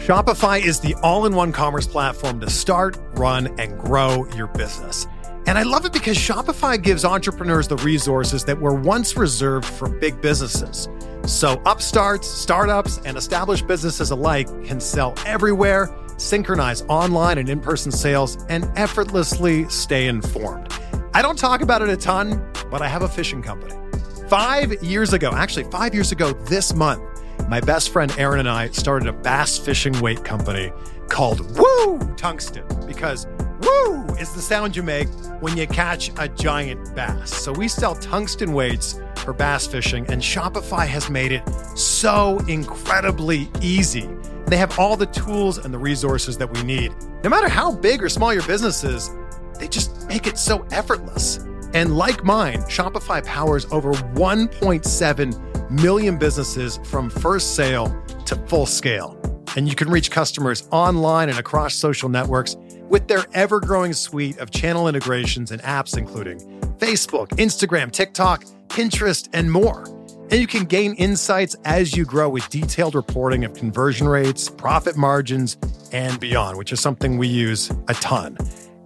Shopify is the all in one commerce platform to start, run, and grow your business. And I love it because Shopify gives entrepreneurs the resources that were once reserved for big businesses. So upstarts, startups, and established businesses alike can sell everywhere, synchronize online and in person sales, and effortlessly stay informed. I don't talk about it a ton, but I have a fishing company. Five years ago, actually, five years ago this month, my best friend Aaron and I started a bass fishing weight company called Woo Tungsten because woo is the sound you make when you catch a giant bass. So we sell tungsten weights for bass fishing, and Shopify has made it so incredibly easy. They have all the tools and the resources that we need. No matter how big or small your business is, they just make it so effortless. And like mine, Shopify powers over 1.7 million businesses from first sale to full scale. And you can reach customers online and across social networks with their ever growing suite of channel integrations and apps, including Facebook, Instagram, TikTok, Pinterest, and more. And you can gain insights as you grow with detailed reporting of conversion rates, profit margins, and beyond, which is something we use a ton.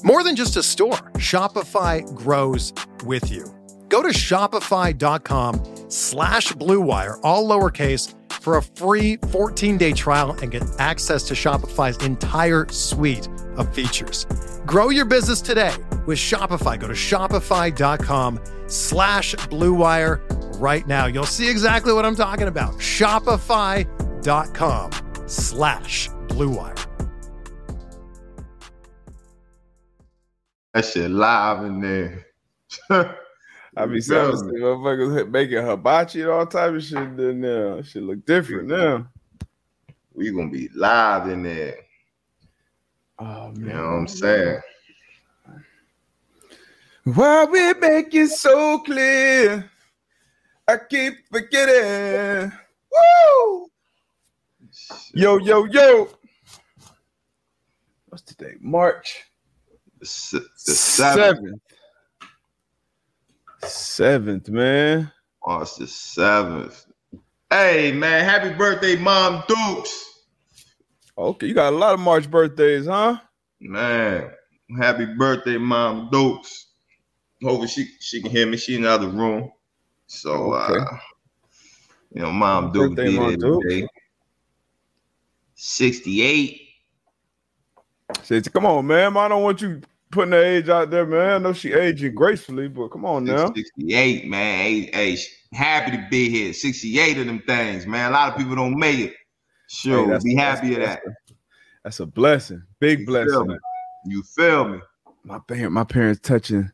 More than just a store, Shopify grows with you. Go to shopify.com slash bluewire, all lowercase, for a free 14-day trial and get access to Shopify's entire suite of features. Grow your business today with Shopify. Go to shopify.com slash bluewire right now. You'll see exactly what I'm talking about. Shopify.com slash bluewire. That shit live in there. I be seeing motherfuckers making hibachi and all type of shit in there. Shit look different now. We gonna be live in there. Oh man. You know what I'm saying? Why we make it so clear? I keep forgetting. Woo! Yo, yo, yo. What's today? March the seventh. Seventh. Man. It's the seventh. Hey man, happy birthday, Mom Dukes. Okay, you got a lot of March birthdays, huh? Man, happy birthday, Mom Dukes. Hopefully she she can hear me. She in the other room. So Okay. uh you know, Mom Happy Duke birthday, Mom there Duke. 68. Says, come on, man. I don't want you putting the age out there, man. I know she aging gracefully, but come on now. 68, man. Hey, hey, happy to be here. 68 of them things, man. A lot of people don't make it. Sure, Hey, be happy of that. that's a- blessing. Big You blessing. me? You feel me? My parent, my parents touching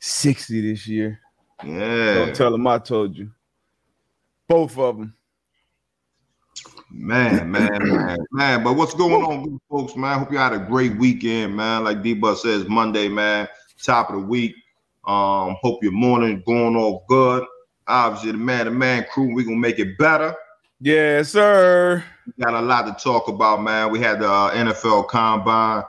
60 this year. Yeah. Don't tell them I told you. Both of them. Man, man, man, man. But what's going on, good folks, man? Hope you had a great weekend, man. Like D Bus says, Monday, man, top of the week. Um, hope your morning going off good. Obviously, the man to man crew, we gonna make it better. Yes, sir. We got a lot to talk about, man. We had the uh, NFL Combine.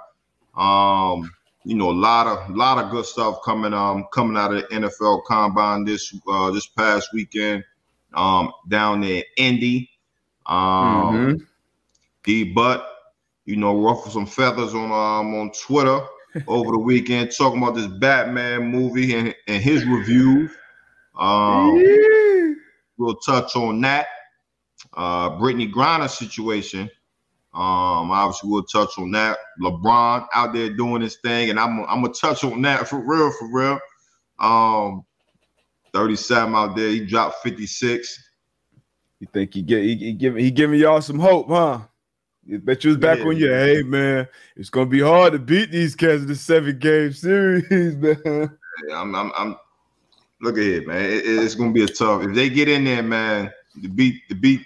Um, you know, a lot of lot of good stuff coming um coming out of the NFL Combine this uh this past weekend. Um, down there in Indy. Um, Mhm. D Butt, you know, ruffle some feathers on um on Twitter over the weekend, talking about this Batman movie and, and his review. Um, Yeah. we'll touch on that. Uh, Brittney Griner situation. Um, obviously we'll touch on that. LeBron out there doing his thing, and I'm I'm gonna touch on that for real, for real. Um, 37 out there, he dropped 56. You think he get he, he giving he giving y'all some hope, huh? You bet you was back Yeah. on your hey man. It's gonna be hard to beat these cats in the seven game series, man. Yeah, I'm, I'm, I'm look at it, man. It- it's gonna be a tough. If they get in there, man, to beat, to beat,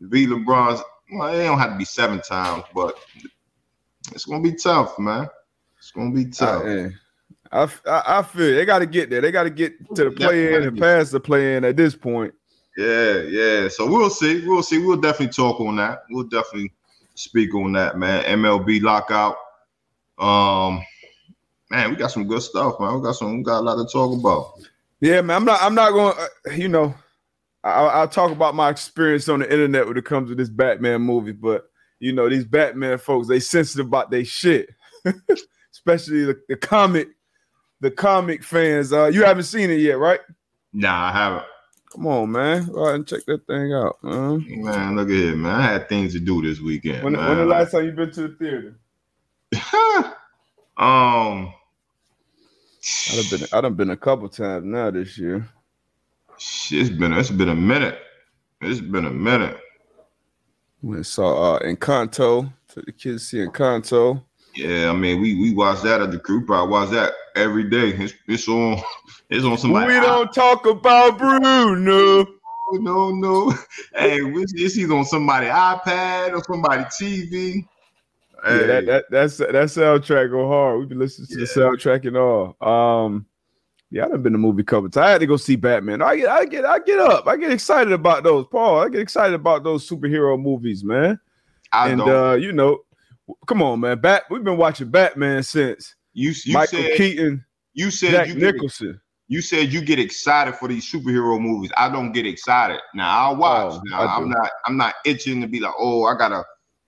to beat LeBron's. Well, it don't have to be seven times, but it's gonna be tough, man. It's gonna be tough. Eh, I, I, I I feel they got to get there. They got to get to the play in and pass the play in at this point. Yeah, yeah. So we'll see. We'll see. We'll definitely talk on that. We'll definitely speak on that, man. MLB lockout. Um, man, we got some good stuff, man. We got some. We got a lot to talk about. Yeah, man. I'm not. I'm not going. to You know, I, I'll talk about my experience on the internet when it comes to this Batman movie, but you know, these Batman folks, they sensitive about their shit. Especially the, the comic, the comic fans. Uh, you haven't seen it yet, right? Nah, I haven't. Come on, man. Go ahead and check that thing out, man. Man, look at it, man. I had things to do this weekend. When, when the last time you been to the theater? um, I'd have been I done been a couple times now this year. it's been it's been a minute. It's been a minute. We saw uh Encanto. Took the kids to see Encanto. Yeah, I mean, we we watched that at the crew. Probably watch that every day. It's, it's on. It's on somebody. we don't talk about Bruno. No, no. no. Hey, it's, it's either on somebody iPad or somebody TV. Yeah, that, that that's that soundtrack go hard. We've been listening to the soundtrack and all. Um, yeah, I've been to movie covers. I had to go see Batman. I get, I get, I get up. I get excited about those. Paul, I get excited about those superhero movies, man. I and uh, you know, come on, man. Bat. We've been watching Batman since you you Michael said Keaton, you said Jack you get, Nicholson. you said you get excited for these superhero movies. I don't get excited. Now I'll watch. Oh, now I I'm not I'm not itching to be like, oh, I gotta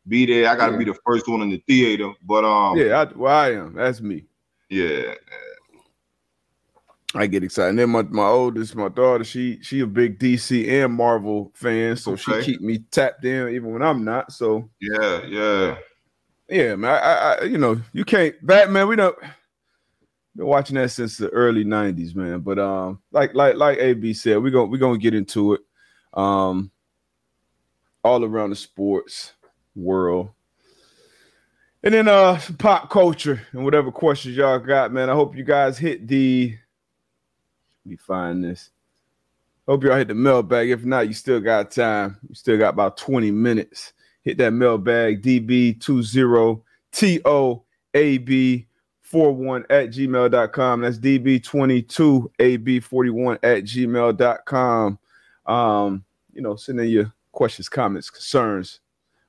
be there. I gotta Yeah. be the first one in the theater. But um, Yeah, I, well, I am. That's me. yeah. I get excited. And then my, my oldest, my daughter, she she a big DC and Marvel fan, so she keep me tapped in even when I'm not. So Yeah, yeah. Yeah, man. I, I, you know you can't Batman. We don't been watching that since the early '90s, man. But um, like like like AB said, we gonna we gonna get into it. Um, all around the sports world. And then uh pop culture and whatever questions y'all got, man. I hope you guys hit the let me find this. Hope y'all hit the mailbag. If not, you still got time. You still got about 20 minutes. Hit that mailbag, DB20TOAB41 at gmail.com. That's DB22AB41 at gmail.com. Um, you know, send in your questions, comments, concerns.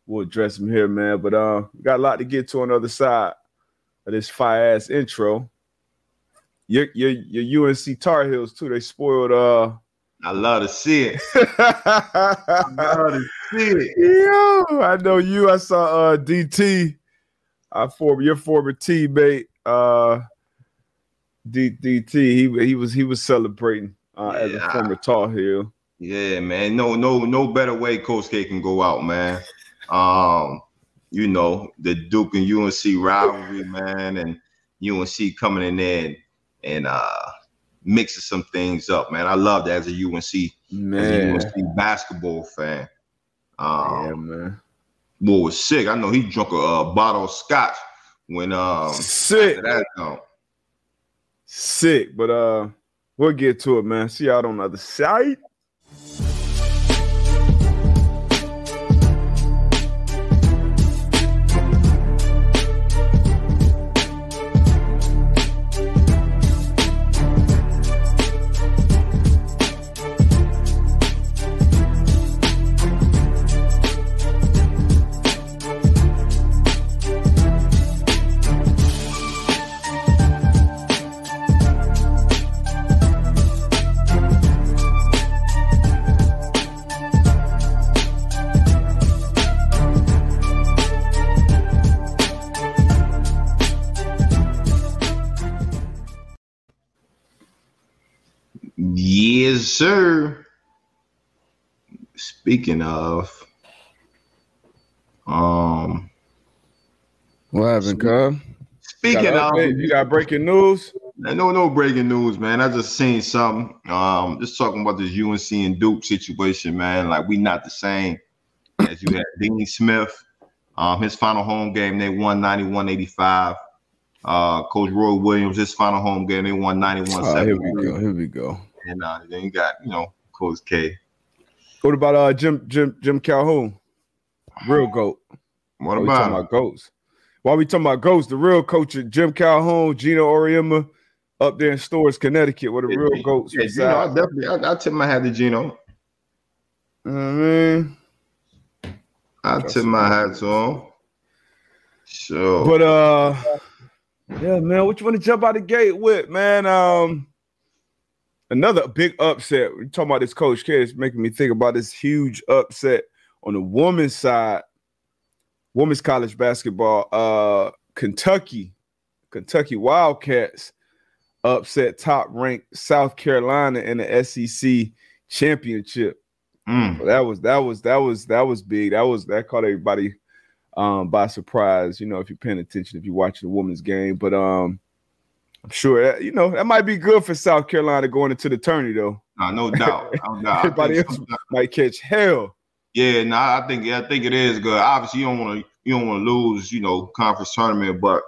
We'll address them here, man. But uh, we got a lot to get to on the other side of this fire ass intro. Your your your UNC Tar Heels too. They spoiled uh I love to see it. I love to Yo, I know you. I saw uh DT, uh former your former teammate, uh D, DT. He he was he was celebrating uh as a former Tar Heel. Yeah, man. No, no, no better way Coach K can go out, man. Um, you know, the Duke and UNC rivalry, man, and UNC coming in there and, and uh mixing some things up, man. I love that as a UNC, as a Man, UNC basketball fan. Um, yeah, man. boy was sick. I know he drunk a, uh bottle of scotch when um Sick, after that um, sick. But uh, we'll get to it, man. See y'all on the other side. Sir. Speaking of, um, What happened, Cub? speaking of, you got breaking news. no, no breaking news, man. I just seen something. Um, just talking about this UNC and Duke situation, man. Like we not the same as you had Dean Smith. Um, his final home game, they won 91-85. Uh, Coach Roy Williams, his final home game, they won 91 Oh, here we go. Here we go. And uh, then you got, you know, Coach K. What about uh Jim Jim Jim Calhoun? Real goat. What Why about? about goats? While we talking about goats, the real coach Jim Calhoun, Geno Auriemma, up there in Storrs, Connecticut, where the real goats Yeah, Geno, I definitely, I, I tip my hat to Geno. You know what I mean, I tip my hat to him. So, but uh, yeah, man, what you want to jump out the gate with, man? Um, another big upset. We talking about this coach K. It's making me think about this huge upset on the woman's side. women's college basketball. Uh, Kentucky, Kentucky Wildcats upset top ranked South Carolina in the SEC championship. Mm. that was that was that was that was big. That was that caught everybody um, by surprise. You know, if you're paying attention, if you're watching the women's game, but um, I'm sure that, you know that might be good for South Carolina going into the tourney though. No, no doubt. No doubt. Everybody else might catch hell. Yeah, no, nah, I think I think it is good. Obviously, you don't want to you don't want to lose, you know, conference tournament, but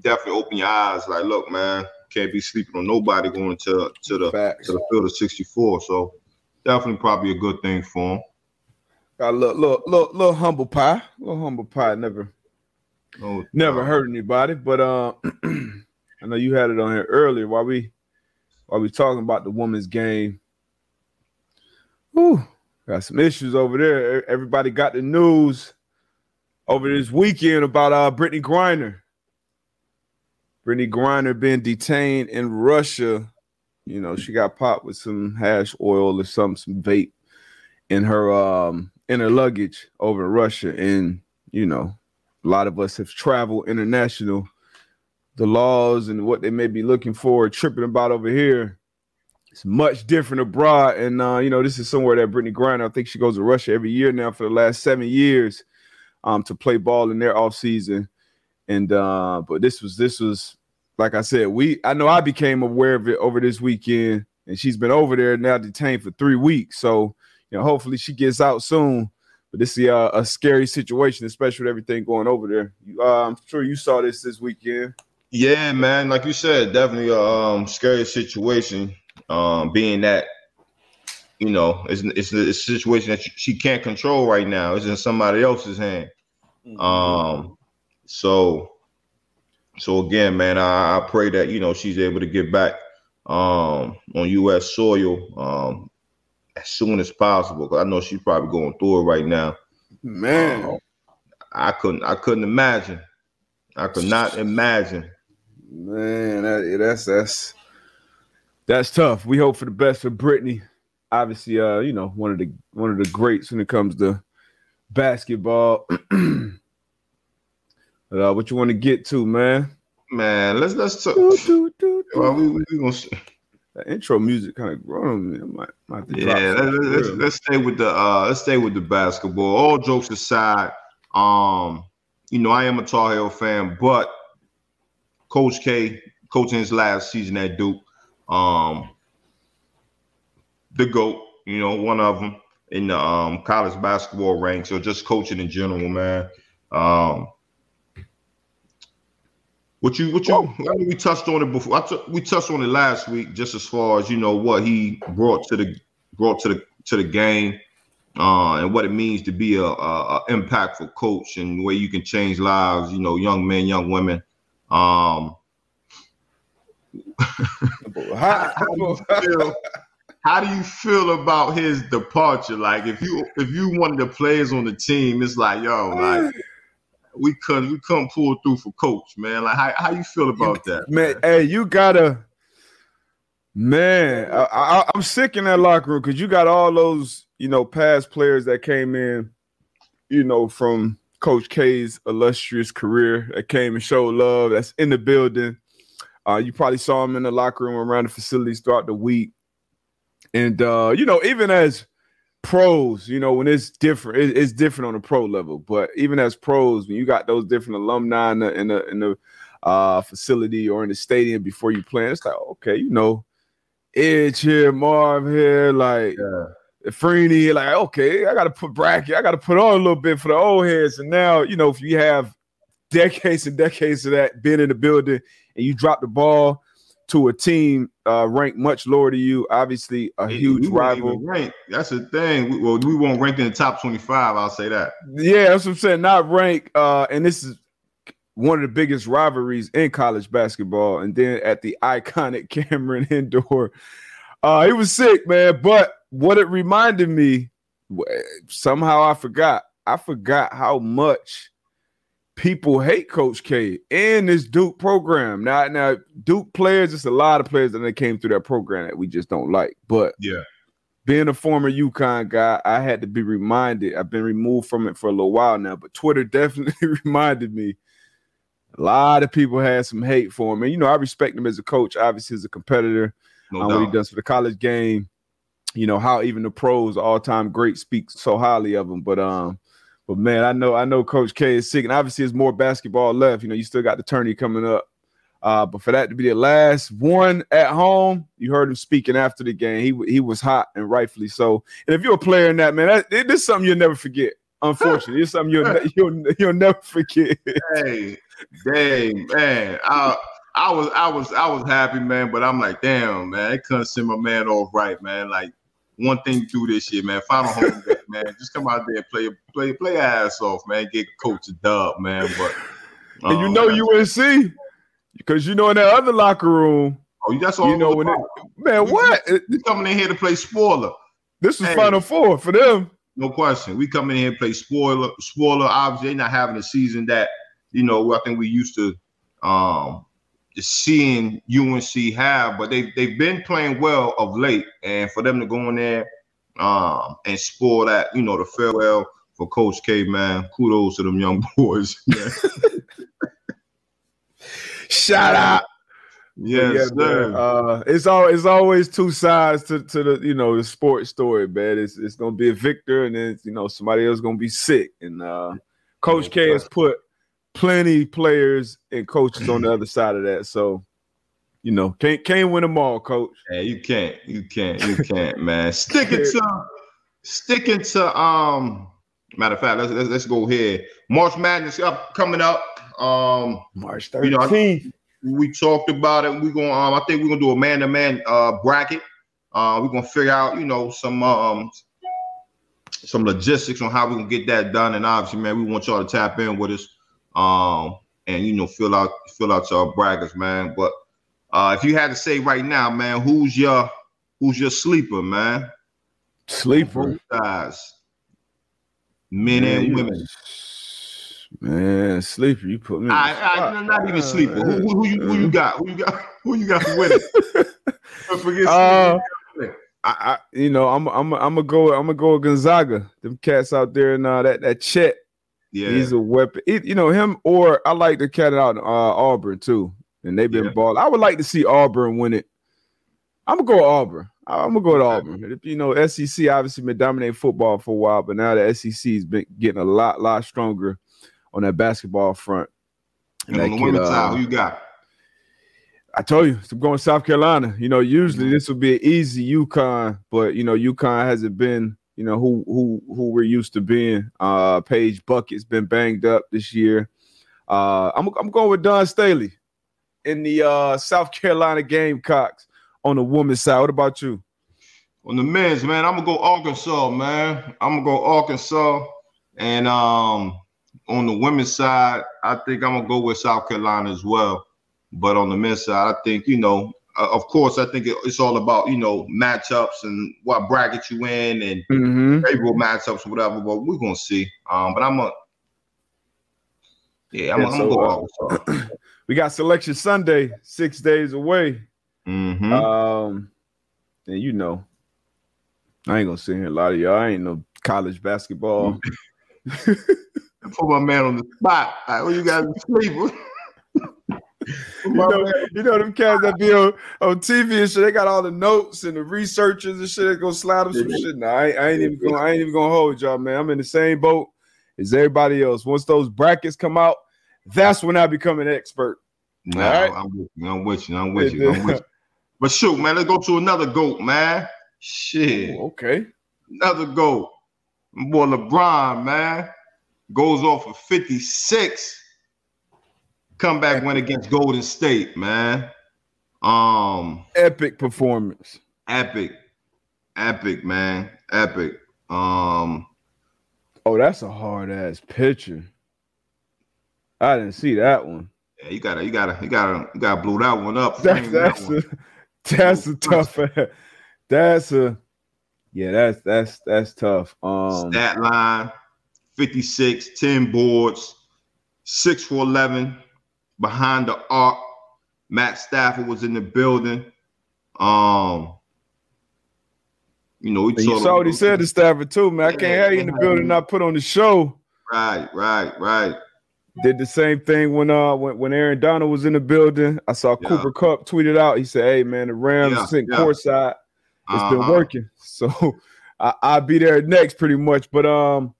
definitely open your eyes. Like, look, man, can't be sleeping on nobody going to to the Facts. to the field of 64. So definitely probably a good thing for him. Got a little, little, little, little humble pie. Little humble pie. Never, oh, never hurt anybody. But uh, I know you had it on here earlier while we while we talking about the women's game. Ooh, got some issues over there. Everybody got the news over this weekend about uh Brittney Griner. Brittney Griner being detained in Russia. You know, she got popped with some hash oil or some some vape in her um in her luggage over in Russia. And you know, a lot of us have traveled international. The laws and what they may be looking for, tripping about over here, it's much different abroad. And uh, you know, this is somewhere that Brittney Griner, I think she goes to Russia every year now for the last seven years um, to play ball in their off season. And uh, but this was this was like I said, we I know I became aware of it over this weekend, and she's been over there now detained for three weeks. So you know, hopefully she gets out soon. But this is a, a scary situation, especially with everything going over there. You, uh, I'm sure you saw this this weekend. Yeah, man. Like you said, definitely a um, scary situation. Um, being that you know, it's it's a, it's a situation that she can't control right now. It's in somebody else's hand. Mm-hmm. Um, so, so again, man, I, I, pray that you know she's able to get back um on U.S. soil um as soon as possible. Cause I know she's probably going through it right now. Man, um, I couldn't I couldn't imagine. I could not imagine. Man, that, that's that's that's tough. We hope for the best for Brittney. obviously uh you know one of the one of the greats when it comes to basketball. uh, what you want to get to, man? Man, let's let's talk. Do, do, do, well, we, we, we gonna that intro music kind of growing me. I might, might yeah, let's, let's, let's, stay with the uh let's stay with the basketball. All jokes aside, um, you know, I am a Tar Heel fan, but Coach K coaching his last season at Duke, um, the GOAT, you know, one of them in the um, college basketball ranks or just coaching in general, man. Um, what you, what you, I mean, we touched on it before. T- we touched on it last week, just as far as you know what he brought to the brought to the to the game, uh, and what it means to be a, a, a impactful coach and the way you can change lives. You know, young men, young women. Um, how, how, how do you feel about his departure? Like if you if you one of the players on the team, it's like yo, like we couldn't we couldn't pull through for coach, man. Like how, how you feel about that, man? man? Hey, you gotta, man. I, I, I'm sick in that locker room because you got all those you know past players that came in, you know, from Coach K's illustrious career that came and showed love. That's in the building. Uh, you probably saw him in the locker room around the facilities throughout the week. And uh, you know, even as pros, you know, when it's different, it, it's different on a pro level. But even as pros, when you got those different alumni in the in the, in the uh, facility or in the stadium before you play, it's like okay, you know, Edge here, Marv here, like yeah. Freeney, like okay, I got to put bracket, I got to put on a little bit for the old heads. And now, you know, if you have decades and decades of that being in the building and you drop the ball to a team uh, ranked much lower to you. Obviously, a huge rival. Rank. That's the thing. We, well, we won't rank in the top twenty-five. I'll say that. Yeah, that's what I'm saying. Not rank. Uh, and this is one of the biggest rivalries in college basketball. And then at the iconic Cameron Indoor, uh, it was sick, man. But what it reminded me, somehow I forgot. I forgot how much people hate Coach K and this Duke program. Now, now Duke players, it's a lot of players that they came through that program that we just don't like. But yeah, being a former UConn guy, I had to be reminded. I've been removed from it for a little while now, but Twitter definitely reminded me. A lot of people had some hate for him, and you know I respect him as a coach. Obviously, as a competitor, no um, what he does for the college game. You know how even the pros, all-time great, speak so highly of him. But um, but man, I know I know Coach K is sick, and obviously there's more basketball left. You know, you still got the tourney coming up. Uh, but for that to be the last one at home, you heard him speaking after the game. He he was hot and rightfully so. And if you're a player in that man, that, it, this is something you'll never forget. Unfortunately, it's something you'll you'll you'll never forget. hey, dang man, I I was I was I was happy, man. But I'm like, damn, man, I couldn't send my man off right, man. Like one thing to do this year, man. Final home game, man. Just come out there and play play play ass off, man. Get coach a dub, man. But um, and you know UNC because you know in that other locker room. Oh, that's all. You know when it, man, what? We coming in here to play spoiler. This is hey, Final Four for them. No question. We come in here and play spoiler. Spoiler. Obviously, they're not having a season that you know. I think we used to um seeing UNC have, but they they've been playing well of late, and for them to go in there um and spoil that, you know, the farewell for Coach K, man. Kudos to them young boys. Shout out. Yes, yeah, uh, it's all it's always two sides to, to the you know the sports story, man. It's it's gonna be a victor, and then you know somebody else gonna be sick. And uh, Coach K has put plenty players and coaches on the other side of that. So, you know, can't can't win them all, coach. Yeah, you can't, you can't, you can't, man. Sticking to sticking to um matter of fact, let's let's, let's go here. March Madness up coming up. Um March 13th. You know, we talked about it. We're gonna um, I think we're gonna do a man-to-man uh bracket. Uh, we're gonna figure out, you know, some um some logistics on how we can get that done. And obviously, man, we want y'all to tap in with us um, and you know fill out fill out your brackets, man. But uh, if you had to say right now, man, who's your who's your sleeper, man? Sleeper guys, men man, and women. Man, sleeper, you put me. I, I, not even sleeper. Who, who, who, you, who you got? Who you got? Who you got winning? forget. Uh, I, I, you know, I'm, I'm, I'm gonna go. I'm gonna go with Gonzaga. Them cats out there and uh, that that Chet yeah, he's a weapon. It, you know him, or I like the cat out uh, Auburn too, and they've been yeah. ball. I would like to see Auburn win it. I'm gonna go Auburn. I'm gonna go to Auburn. You know, SEC obviously been dominating football for a while, but now the SEC's been getting a lot, lot stronger on that basketball front. And, and on the women's uh, side, who you got? I told you, I'm going South Carolina. You know, usually mm-hmm. this would be an easy UConn, but you know, UConn hasn't been you know who who who we're used to being. Uh, Paige Bueckers been banged up this year. Uh, I'm I'm going with Dawn Staley in the uh, South Carolina Gamecocks on the women's side. What about you? On the men's, man, I'm gonna go Arkansas, man. I'm gonna go Arkansas, and um, on the women's side, I think I'm gonna go with South Carolina as well. But on the men's side, I think you know uh, of course, I think it, it's all about you know matchups and what bracket you in and mm-hmm. favorable matchups or whatever. But we're gonna see. Um, but I'm a yeah, I'm, yeah, I'm so, gonna go. Uh, we got selection Sunday, six days away. Mm-hmm. Um, and you know, I ain't gonna sit here a lot of y'all. I ain't no college basketball. Put my man on the spot. Right, what you guys sleep? you, know, you know them cats that be on, on TV and shit. They got all the notes and the researchers and shit. They go slide them some shit. No, I, I ain't even going. I ain't even gonna hold y'all, man. I'm in the same boat as everybody else. Once those brackets come out, that's when I become an expert. No, right? I'm with you. I'm with you. I'm with you. I'm with you. But shoot, man, let's go to another goat, man. Shit. Ooh, okay. Another goat. Boy, LeBron, man, goes off for 56 comeback win against Golden State, man. Um, epic performance. Epic, epic, man, epic. Um, oh, that's a hard ass picture. I didn't see that one. Yeah, you gotta, you gotta, you gotta, you gotta blow that one up. That's that's that one. a that's a tough. That's a yeah, that's that's that's tough. Um, stat line 56, 10 boards, six for 11, behind the arc. Matt Stafford was in the building. Um, You know, we you saw what he said to Stafford too, man. I can't have you in the building not put on the show. Right, right, right. Did the same thing when uh when, when Aaron Donald was in the building. I saw Yeah. Cooper Kupp tweeted out. He said, "Hey man, the Rams Yeah, sitting yeah. courtside. It's been Uh-huh. working, so I, I'll be there next, pretty much." But um,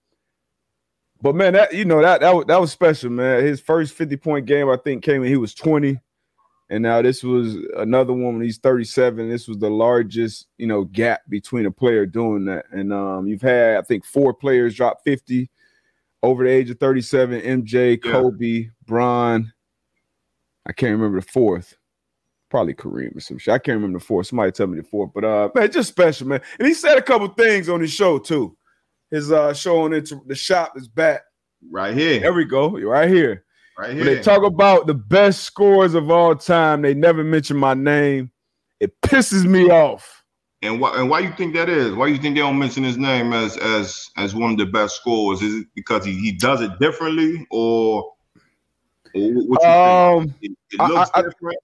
but man, that you know that that was, that was special, man. His first fifty point game, I think, came when he was twenty, and now this was another one when he's thirty seven. This was the largest you know gap between a player doing that, and um, you've had I think four players drop fifty over the age of thirty seven. MJ, Yeah. Kobe, Bron. I can't remember the fourth probably Kareem or some shit. I can't remember the fourth. Somebody tell me the fourth, but uh, man, just special, man. And he said a couple things on his show too. His uh show on into the shop is back. Right here. There we go, You're right here. right When here. they talk about the best scores of all time, they never mention my name. It pisses me off. And why and why you think that is? Why you think they don't mention his name as as as one of the best scores? Is it because he, he does it differently or, or what you Um, think? It, it I- looks I- different.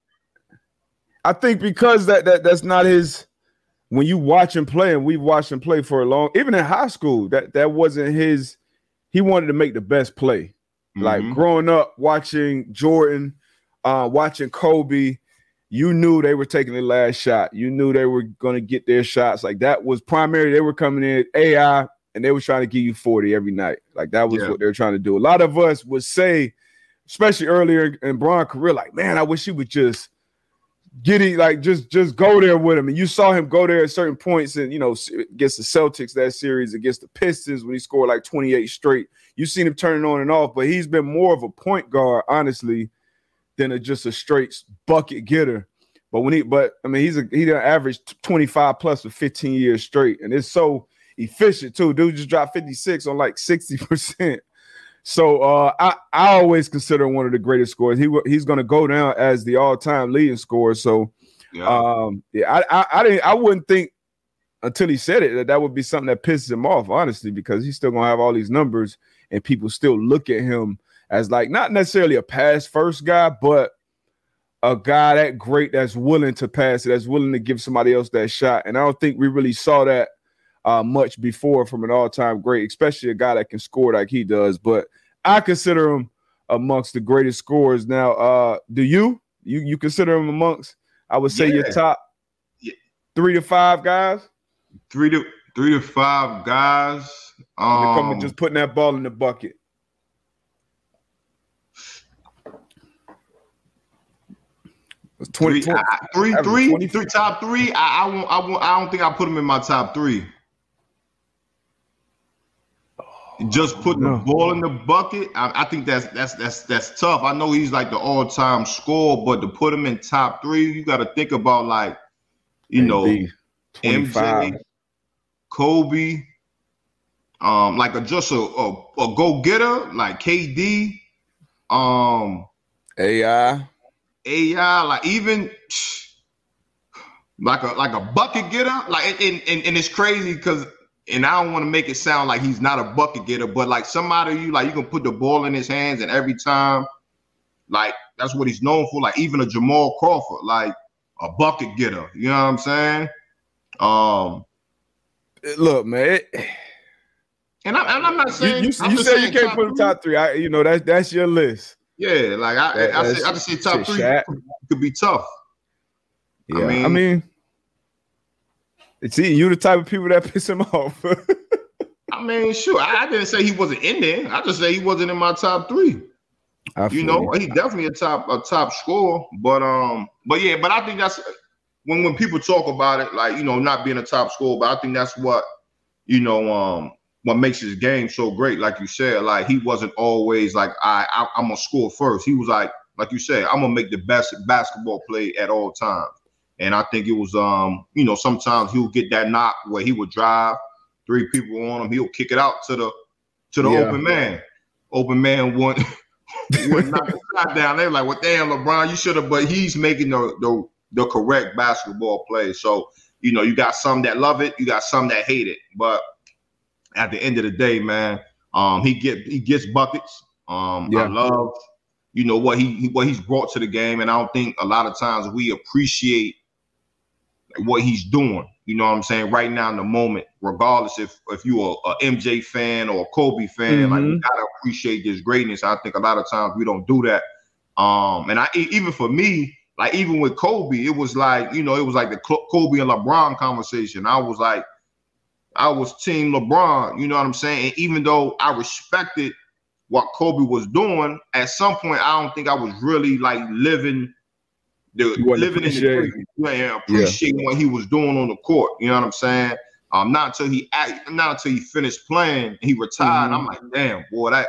I think because that that that's not his. When you watch him play, and we've watched him play for a long, even in high school, that that wasn't his. He wanted to make the best play. Like Mhm. growing up watching Jordan, uh, watching Kobe, you knew they were taking the last shot. You knew they were going to get their shots. Like that was primary. They were coming in AI and they were trying to give you 40 every night. Like that was Yeah. what they were trying to do. A lot of us would say, especially earlier in Bron career, like, man, I wish he would just it, like just just go there with him. And you saw him go there at certain points and you know, against the Celtics that series, against the Pistons when he scored like 28 straight. You've seen him turning on and off, but he's been more of a point guard, honestly, than a, just a straight bucket getter. But when he, but I mean, he's a he done averaged 25 plus for 15 years straight, and it's so efficient too. Dude just dropped 56 on like 60 percent. So uh, I I always consider one of the greatest scores. He he's going to go down as the all time leading scorer. So Yeah. um, yeah, I, I I didn't I wouldn't think until he said it that that would be something that pisses him off, honestly, because he's still gonna have all these numbers and people still look at him as like not necessarily a pass first guy, but a guy that great that's willing to pass it, that's willing to give somebody else that shot. And I don't think we really saw that uh, much before from an all-time great, especially a guy that can score like he does. But I consider him amongst the greatest scorers. Now, uh, do you? You you consider him amongst? I would say your top Yeah. three to five guys. three to three to five guys. Um, just putting that ball in the bucket. It's 20, three, I- three, average three, 20. three, top three. I, I won't, I won't, I don't think I put him in my top three. Just putting no. the ball in the bucket, I, I think that's that's that's that's tough. I know he's like the all-time scorer, but to put him in top three, you got to think about like, you know, 25. MJ, Kobe, um, like a just a a, a go getter like KD, um, AI. AI, like even like a like a bucket getter, like and and, and it's crazy because and I don't want to make it sound like he's not a bucket getter, but like somebody you like you can put the ball in his hands and every time, like that's what he's known for. Like even a Jamal Crawford, like a bucket getter. You know what I'm saying? Um, Look, man. it- and, I, and I'm not saying you, I'm you said you can't put him three. top three. I, you know that's that's your list. Yeah, like I, That- I, I, I just say top three Shaq. could be tough. Yeah, I mean, mean- it's you the type of people that piss him off. I mean, sure. I, I didn't say he wasn't in there. I just say he wasn't in my top three. I You know, he definitely a top a top scorer. But um, but yeah, but I think that's when when people talk about it, like you know, not being a top scorer. But I think that's what you know, um, what makes his game so great. Like you said, like he wasn't always like I, I I'm gonna score first. He was like, like you said, I'm gonna make the best basketball play at all times. And I think it was um, you know, sometimes he'll get that knock where he would drive three people on him, he'll kick it out to the to the Yeah. open man. Open man wouldn't would knock the shot down. They're like, "Well, damn, LeBron, you should have." But he's making the, the the correct basketball play. So you know, you got some that love it, you got some that hate it. But at the end of the day, man, um, he get he gets buckets. Um, I love you know what he what he's brought to the game, and I don't think a lot of times we appreciate what he's doing. You know what I'm saying? Right now in the moment, regardless if if you're a, a MJ fan or a Kobe fan, mm-hmm. like you gotta appreciate this greatness. I think a lot of times we don't do that. Um, and I even for me, like even with Kobe, it was like you know it was like the Kobe and LeBron conversation. I was like, I was team LeBron. You know what I'm saying? And even though I respected what Kobe was doing, at some point I don't think I was really like living the living in the dream, and appreciating yeah. what he was doing on the court. You know what I'm saying? Um, not until he act, not until he finished playing, he retired. Mm-hmm. I'm like, damn, boy, that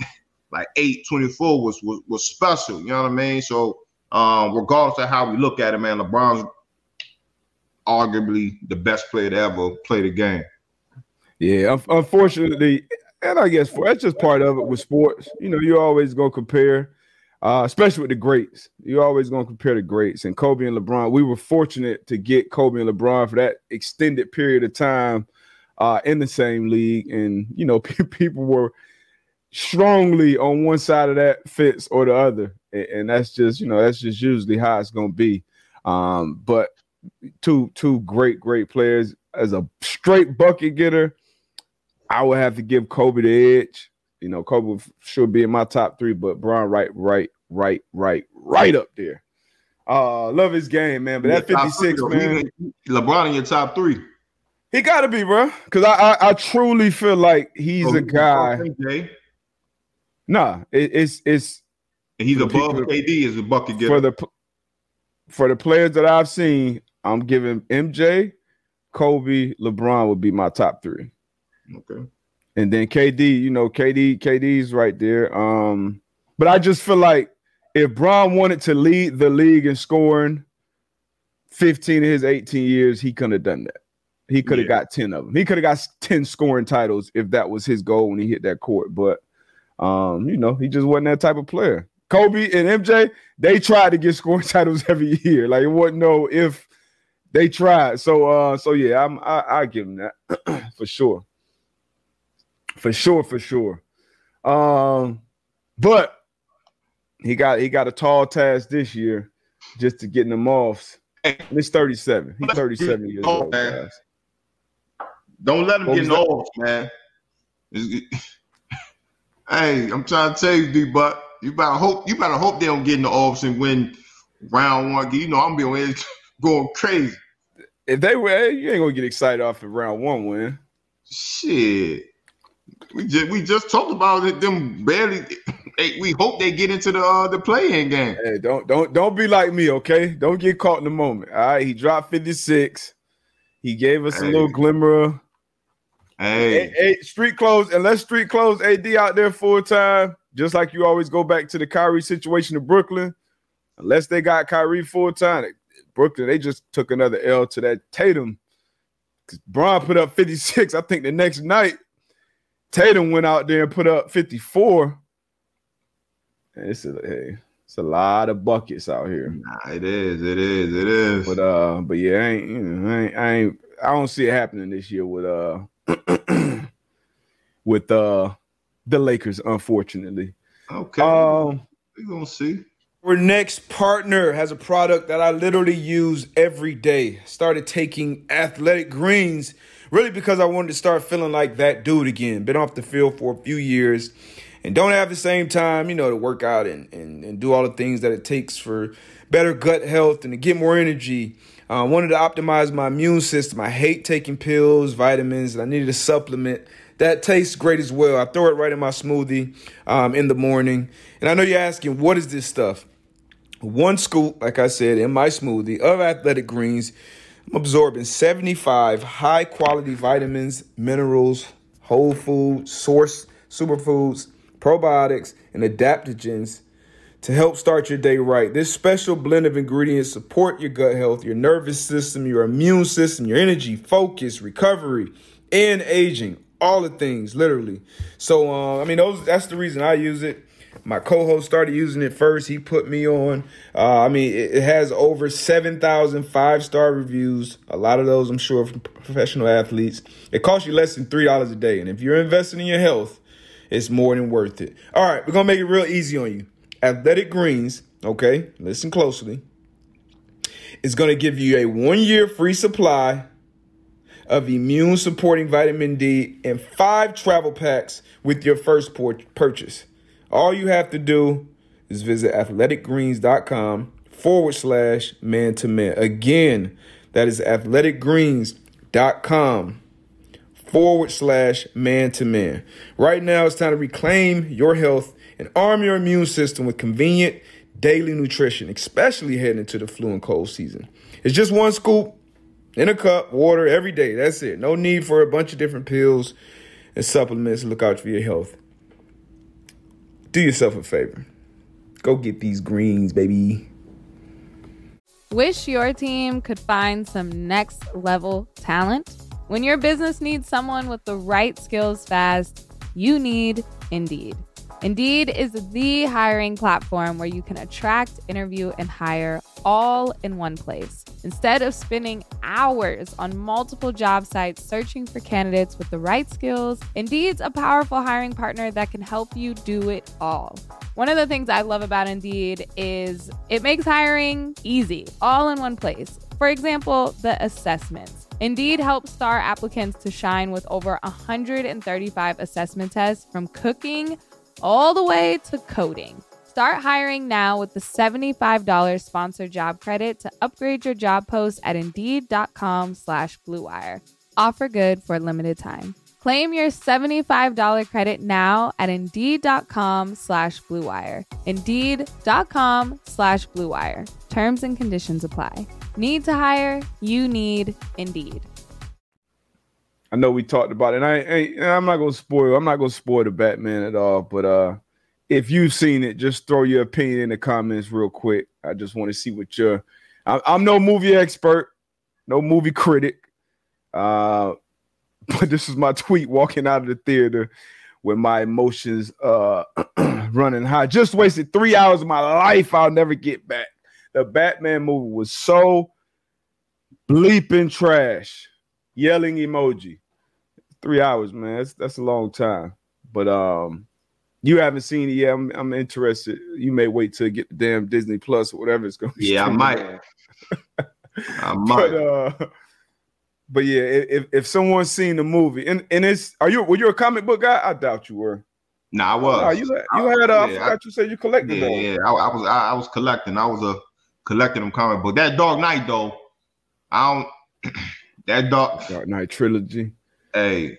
like eight twenty four was, was was special. You know what I mean? So, um, regardless of how we look at it, man, LeBron's arguably the best player to ever play the game. Yeah, unfortunately, and I guess for that's just part of it with sports. You know, you're always gonna compare uh, especially with the greats. You're always going to compare the greats. And Kobe and LeBron, we were fortunate to get Kobe and LeBron for that extended period of time uh, in the same league. And, you know, people were strongly on one side of that fence or the other. And, that's just, you know, that's just usually how it's going to be. Um, but two, two great, great players. As a straight bucket getter, I would have to give Kobe the edge. You know, Kobe should be in my top three, but Bron right, right, right, right, right up there. Uh, love his game, man. But that 56, man. LeBron in your top three. He gotta be, bro. Cause I, I, I truly feel like he's oh, a guy. Nah, it, it's it's and he's above people, KD as a bucket getter. For the for the players that I've seen, I'm giving MJ, Kobe, LeBron would be my top three. Okay. And then KD, you know, KD, KD's right there. Um, but I just feel like if Bron wanted to lead the league in scoring 15 of his 18 years, he couldn't have done that. He could have yeah. got 10 of them. He could have got 10 scoring titles if that was his goal when he hit that court. But um, you know, he just wasn't that type of player. Kobe and MJ, they tried to get scoring titles every year. Like it wasn't no if they tried. So uh, so yeah, I'm I, I give him that for sure for sure, for sure. Um, but he got he got a tall task this year just to get them off. He's 37. He's 37 years old. Man. Don't let him what get no off, man. hey, I'm trying to tell you, D but you better hope you better hope they don't get in the offs and win round one. You know, I'm being going crazy. If they were, you ain't gonna get excited off of round one win. Shit. We just we just talked about it. Them barely. we hope they get into the uh, the playing game. Hey, don't don't don't be like me, okay? Don't get caught in the moment. All right, he dropped fifty six. He gave us hey. a little glimmer. Hey. hey, hey, street clothes, Unless street clothes AD out there full time. Just like you always go back to the Kyrie situation in Brooklyn. Unless they got Kyrie full time, Brooklyn they just took another L to that Tatum. Bron put up 56. I think the next night Tatum went out there and put up 54. It's a hey, it's a lot of buckets out here. Nah, it is, it is, it is. But uh, but yeah, I ain't, you know, I ain't, I ain't, I don't see it happening this year with uh, with uh, the Lakers, unfortunately. Okay, um, we gonna see. Our next partner has a product that I literally use every day. Started taking athletic greens really because I wanted to start feeling like that dude again. Been off the field for a few years and don't have the same time, you know, to work out and, and, and do all the things that it takes for better gut health and to get more energy. I uh, wanted to optimize my immune system. I hate taking pills, vitamins, and I needed a supplement that tastes great as well. I throw it right in my smoothie um, in the morning. And I know you're asking, what is this stuff? One scoop, like I said, in my smoothie of athletic greens I'm absorbing 75 high quality vitamins, minerals, whole food, source superfoods, probiotics, and adaptogens to help start your day right. This special blend of ingredients support your gut health, your nervous system, your immune system, your energy, focus, recovery, and aging. All the things, literally. So, uh, I mean, those that's the reason I use it. My co-host started using it first. He put me on. Uh, I mean, it, it has over 7,000 five-star reviews. A lot of those, I'm sure, from professional athletes. It costs you less than $3 a day. And if you're investing in your health, it's more than worth it. All right, we're going to make it real easy on you. Athletic Greens, okay, listen closely, is going to give you a one-year free supply of immune supporting vitamin D and five travel packs with your first purchase. All you have to do is visit athleticgreens.com forward slash man to man. Again, that is athleticgreens.com forward slash man to man. Right now, it's time to reclaim your health and arm your immune system with convenient daily nutrition, especially heading into the flu and cold season. It's just one scoop in a cup, water every day. That's it. No need for a bunch of different pills and supplements. to Look out for your health. Do yourself a favor. Go get these greens, baby. Wish your team could find some next level talent? When your business needs someone with the right skills fast, you need Indeed. Indeed is the hiring platform where you can attract, interview, and hire all in one place. Instead of spending hours on multiple job sites searching for candidates with the right skills, Indeed's a powerful hiring partner that can help you do it all. One of the things I love about Indeed is it makes hiring easy, all in one place. For example, the assessments. Indeed helps star applicants to shine with over 135 assessment tests from cooking all the way to coding. Start hiring now with the $75 sponsored job credit to upgrade your job post at Indeed.com slash BlueWire. Offer good for a limited time. Claim your $75 credit now at Indeed.com slash BlueWire. Indeed.com slash BlueWire. Terms and conditions apply. Need to hire? You need Indeed. I know we talked about it. And I, I'm not gonna spoil. I'm not gonna spoil the Batman at all. But uh, if you've seen it, just throw your opinion in the comments real quick. I just want to see what your. I'm no movie expert, no movie critic. Uh, but this is my tweet walking out of the theater with my emotions uh running high. Just wasted three hours of my life. I'll never get back. The Batman movie was so bleeping trash. Yelling emoji three hours, man. That's that's a long time. But um, you haven't seen it yet. I'm, I'm interested. You may wait till get the damn Disney Plus or whatever it's going to be. Yeah, I might. I might. But, uh, but yeah, if if someone's seen the movie and and it's are you were you a comic book guy? I doubt you were. Nah, I was. No, you had, you had. Uh, Yeah, I forgot I- you said you collected Yeah, them. yeah. I, I was I, I was collecting. I was a collecting them comic book. That Dark Knight though, I don't. that Dark. Dark Knight trilogy. Hey.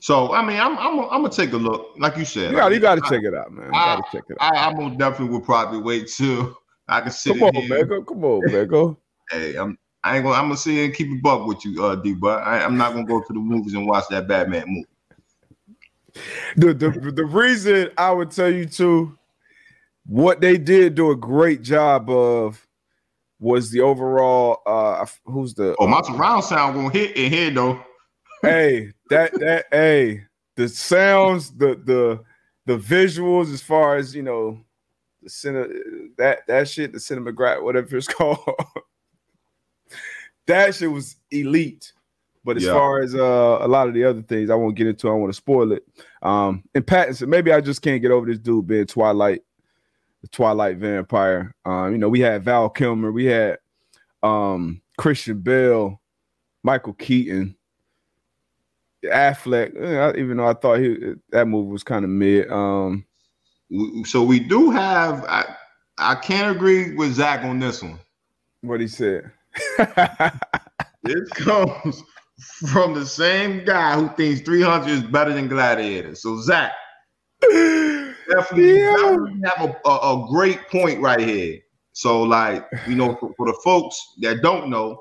So I mean, I'm I'm I'm gonna take a look. Like you said, You got you got to I- check it out, man. You I- got to check it out. I, I most definitely would probably wait till I can sit Come on, here. Bego. Come on, Bego. Hey, I'm I ain't gonna I'm gonna sit here and keep it buck with you, uh D, but I, I'm not gonna go to the movies and watch that Batman movie. the, the the reason I would tell you to what they did do a great job of was the overall uh who's the Oh, my surround sound gonna hit in here though. Hey that that hey the sounds the the the visuals as far as you know the cine that that shit the cinematograph whatever it's called. That shit was elite. But as Yeah. far as uh a lot of the other things I won't get into I don't want to spoil it. Um and Pattinson maybe I just can't get over this dude being Twilight the Twilight vampire. Um you know we had Val Kilmer we had um Christian Bale Michael Keaton Affleck, even though I thought he that movie was kind of mid. Um, So we do have I I can't agree with Zach on this one. what he said. This comes from the same guy who thinks 300 is better than Gladiator. So Zach definitely, Yeah. definitely have a, a, a great point right here. So like you know, for, for the folks that don't know,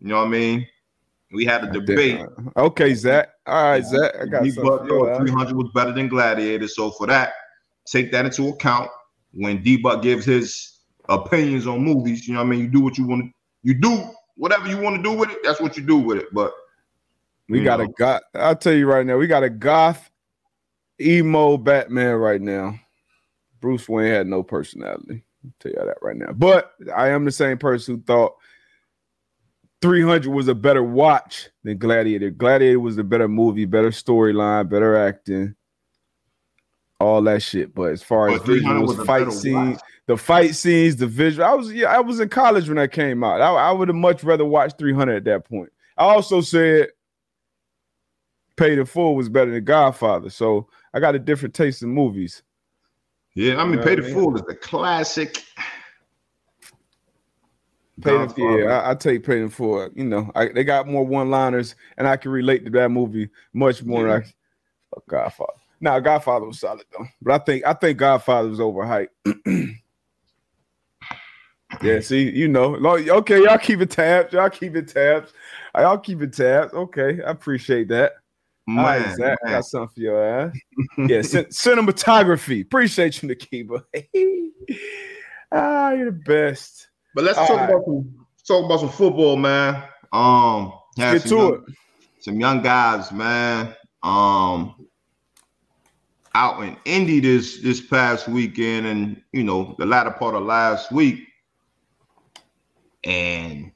you know what I mean. We had a debate. Uh, okay, Zach. All right, Zach. I got D-Buck thought 300 was better than Gladiator. So for that, take that into account when D Buck gives his opinions on movies. You know what I mean? You do what you want to. You do whatever you want to do with it. That's what you do with it. But We got a know. goth. I'll tell you right now. We got a goth emo Batman right now. Bruce Wayne had no personality. I'll tell you that right now. But I am the same person who thought 300 was a better watch than Gladiator. Gladiator was a better movie, better storyline, better acting, all that shit. But as far as 300 was fight scenes, watch. the fight scenes, the visual. I was yeah, I was in college when that came out. I, I would have much rather watched 300 at that point. I also said Paid in Full was better than Godfather. So I got a different taste in movies. Yeah, I mean, Pay the man. Fool is a classic. Godfather. yeah, I, I take Paid for. You know, I, they got more one-liners, and I can relate to that movie much more than I fuck Godfather. Now, Godfather was solid though, but I think I think Godfather was overhyped. yeah, see, you know, okay, y'all keep it tabs, y'all keep it tabs, y'all keep it tabs. Okay, I appreciate that. Man, man. got something for your ass. yeah, cin- cinematography. Appreciate you, Nakiba. ah, you're the best. But let's All talk right. about some talk about some football, man. Um, get to young- it. some young guys, man. Um, out in Indy this this past weekend, and you know the latter part of last week, and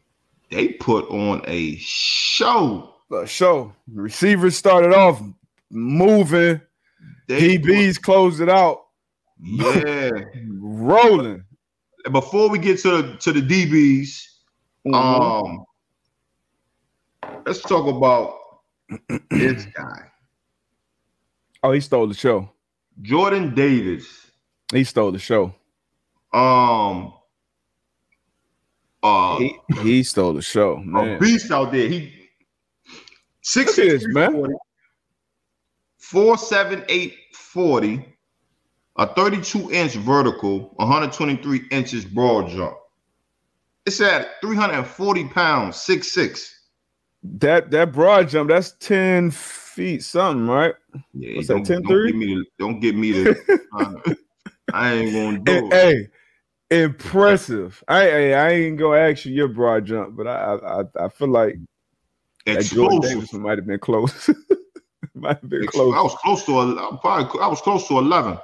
they put on a show. The show. Receivers started off moving. They DBs closed it out, yeah. rolling. Before we get to the to the DBs, Mm-hmm. um, let's talk about this guy, oh, he stole the show. Jordan Davis. He stole the show. Um, uh, He, he stole the show, a man. beast out there. He six six man. 40, four seven eight forty, a thirty two inch vertical, one hundred twenty three inches broad jump. It's at three hundred and forty pounds, six six. That that broad jump, that's 10 feet something, right? Yeah, What's that, don't, 10 don't get me to don't get me to. uh, I ain't gonna do it. hey, impressive. I, I I ain't gonna ask you your broad jump, but I I, I- feel like Explosive. Might have been close. might have been close. I was close to a, probably I was close to eleven.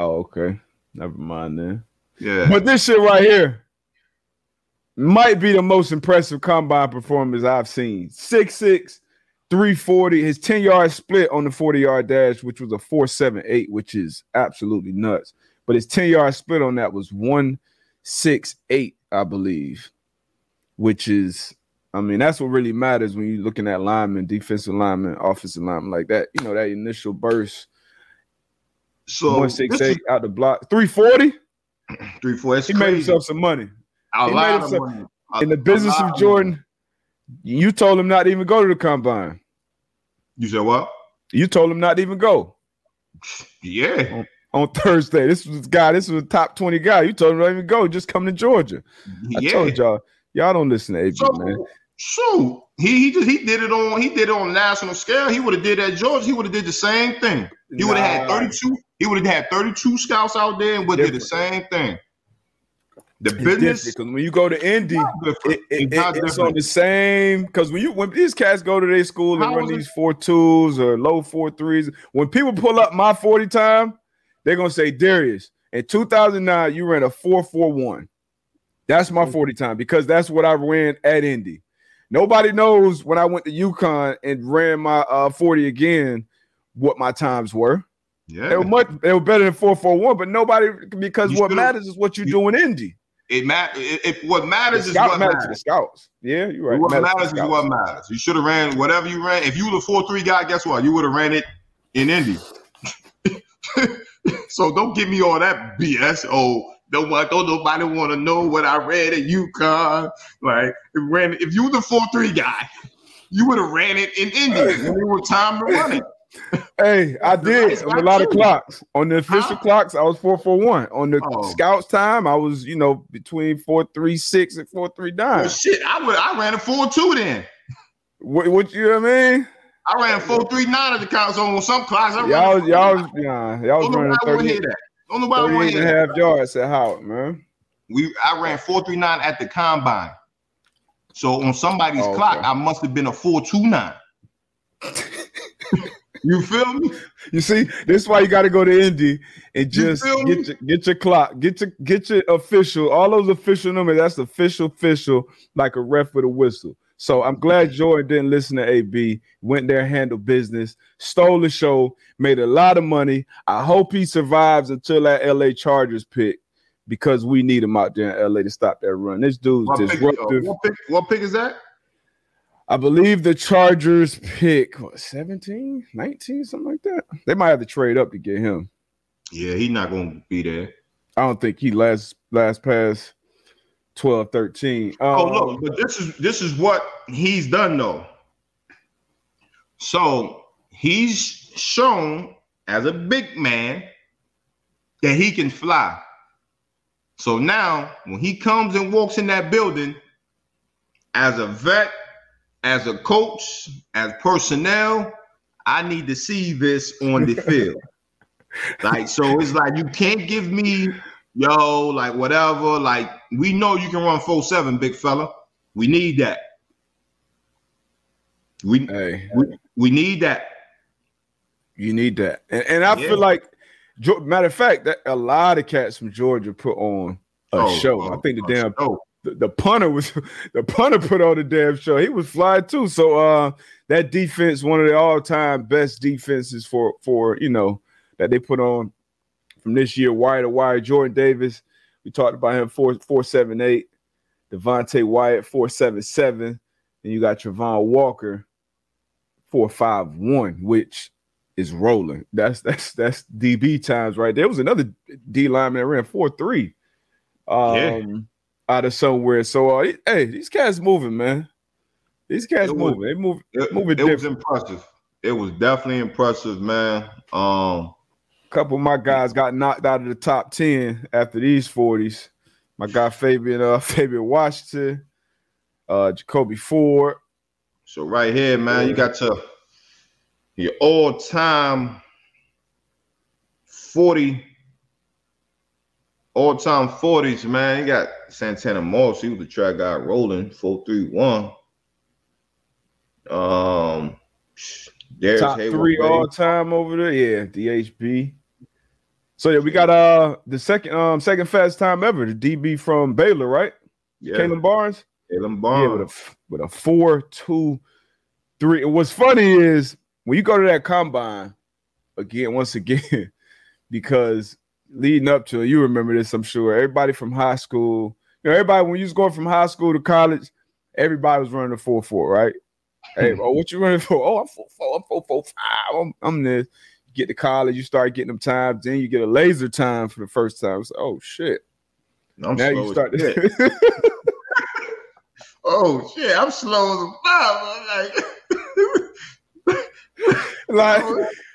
Oh, okay. Never mind then. Yeah, But this shit right here might be the most impressive combine performance I've seen. 6'6, 340, his 10 yard split on the 40 yard dash, which was a 478, which is absolutely nuts. But his 10 yard split on that was 168, I believe, which is, I mean, that's what really matters when you're looking at linemen, defensive linemen, offensive linemen like that. You know, that initial burst, so this 168 is out the block, 340. three four. It's He made himself some money. a he lot made of money. In the business of. Jordan, you told him not to even go to the combine. You said what? You told him not to even go Yeah, on Thursday. This was guy. This was a top twenty guy. You told him not even go. Just come to Georgia. I yeah. told y'all. Y'all don't listen to AB, So, man. Shoot, he he just he did it on he did it on national scale. He would have did that Georgia. He would have did the same thing. He would have had 32. He would have had 32 scouts out there and would do the same thing. The It's business different, 'cause when you go to Indy, it, it- It's it- it's on the same because when you when these cats go to their school and How run these four twos or low four threes, when people pull up my 40 time, they're gonna say, Darius, in 2009, you ran a 441. That's my 40 time because that's what I ran at Indy. Nobody knows when I went to UConn and ran my uh 40 again what my times were. They yeah. were much they were better than 441, but nobody because You what matters is what you, you- do in Indy. It matters. If what matters is what matters to the matters. scouts. Yeah, you're right. What Matters matters is what matters. You should have ran whatever you ran. If you were the four three guy, guess what? You would have ran it in Indy. so don't give me all that BS. Oh, don't want don't nobody want to know what I read at UConn. Like ran. If you were the four three guy, you would have ran it in Indy when it was time to run it. Hey, I did on a lot of clocks. On the official Huh? clocks, I was four four one. On the Oh. scouts time, I was you know between four three six and four three nine. Well, shit, I would. I ran a four two then. What, what you know what I mean? I ran four three nine at the count. So on some clocks, I Y'all, a y'all, 4.39. yeah, y'all was running to 38. Don't nobody want to and hear that. half yards at Howard, man. We I ran four three nine at the combine. So on somebody's Oh, clock, okay. I must have been a four two nine. you feel me? You see, this is why you got to go to Indy and just me? get your, get your clock, get your get your official, all those official numbers. That's official, official, like a ref with a whistle. So I'm glad Jordan didn't listen to AB, went there, handled business, stole the show, made a lot of money. I hope he survives until that LA Chargers pick because we need him out there in LA to stop that run. This dude's What pick, uh, what pick? What pick is that? I believe the Chargers pick what 17, 19, something like that. They might have to trade up to get him. Yeah, he's not gonna be there. I don't think he last last pass 12, 13. Um, Oh look, but this is this is what he's done though. So he's shown as a big man that he can fly. So now when he comes and walks in that building as a vet, as a coach, as personnel, I need to see this on the field. Like, so it's like you can't give me, yo, like whatever. Like, we know you can run 4-7, big fella. We need that. We hey, we, we need that. you need that. And, and I Yeah. feel like matter of fact, that a lot of cats from Georgia put on a Oh, show. oh, I think the damn oh, the, the punter was the punter put on the damn show. He was flying too. So uh that defense, one of the all-time best defenses for for you know that they put on from this year, wire to wire. Jordan Davis, we talked about him four four seven eight. Devonte Wyatt four seven seven. And you got Travon Walker four five one, which is rolling. That's that's that's DB times right there. was another D lineman that ran four three. Um, Yeah. Out of somewhere. So uh, hey, these cats moving, man. These cats It was- moving. They move. it, Moving it was impressive. It was definitely impressive, man. Um, A couple of my guys got knocked out of the top ten after these forties. My guy Fabian, uh, Fabian Washington, uh, Jacoby Ford. so right here, man, you got your your all-time 40 all-time 40s, man. You got Santana Moss, he was the track guy rolling 431. Um Darius top Hayward three all time over there. Yeah, DHB. So yeah, we got uh the second um second fastest time ever, the DB from Baylor, right? yeah, Kalon Barnes. Kalon Yeah, with a Barnes. with a four, two, three. And what's funny is when you go to that combine again, once again, because leading up to you remember this, I'm sure. Everybody from high school, you know, everybody when you was going from high school to college, everybody was running a four four, right? Hey, hmm. oh, what you running for? Oh, I'm four four, I'm four four five. I'm, I'm this. You get to college, you start getting them times, then you get a laser time for the first time. Like, oh shit. I'm now you start to Oh shit, I'm slow as a five. Like, like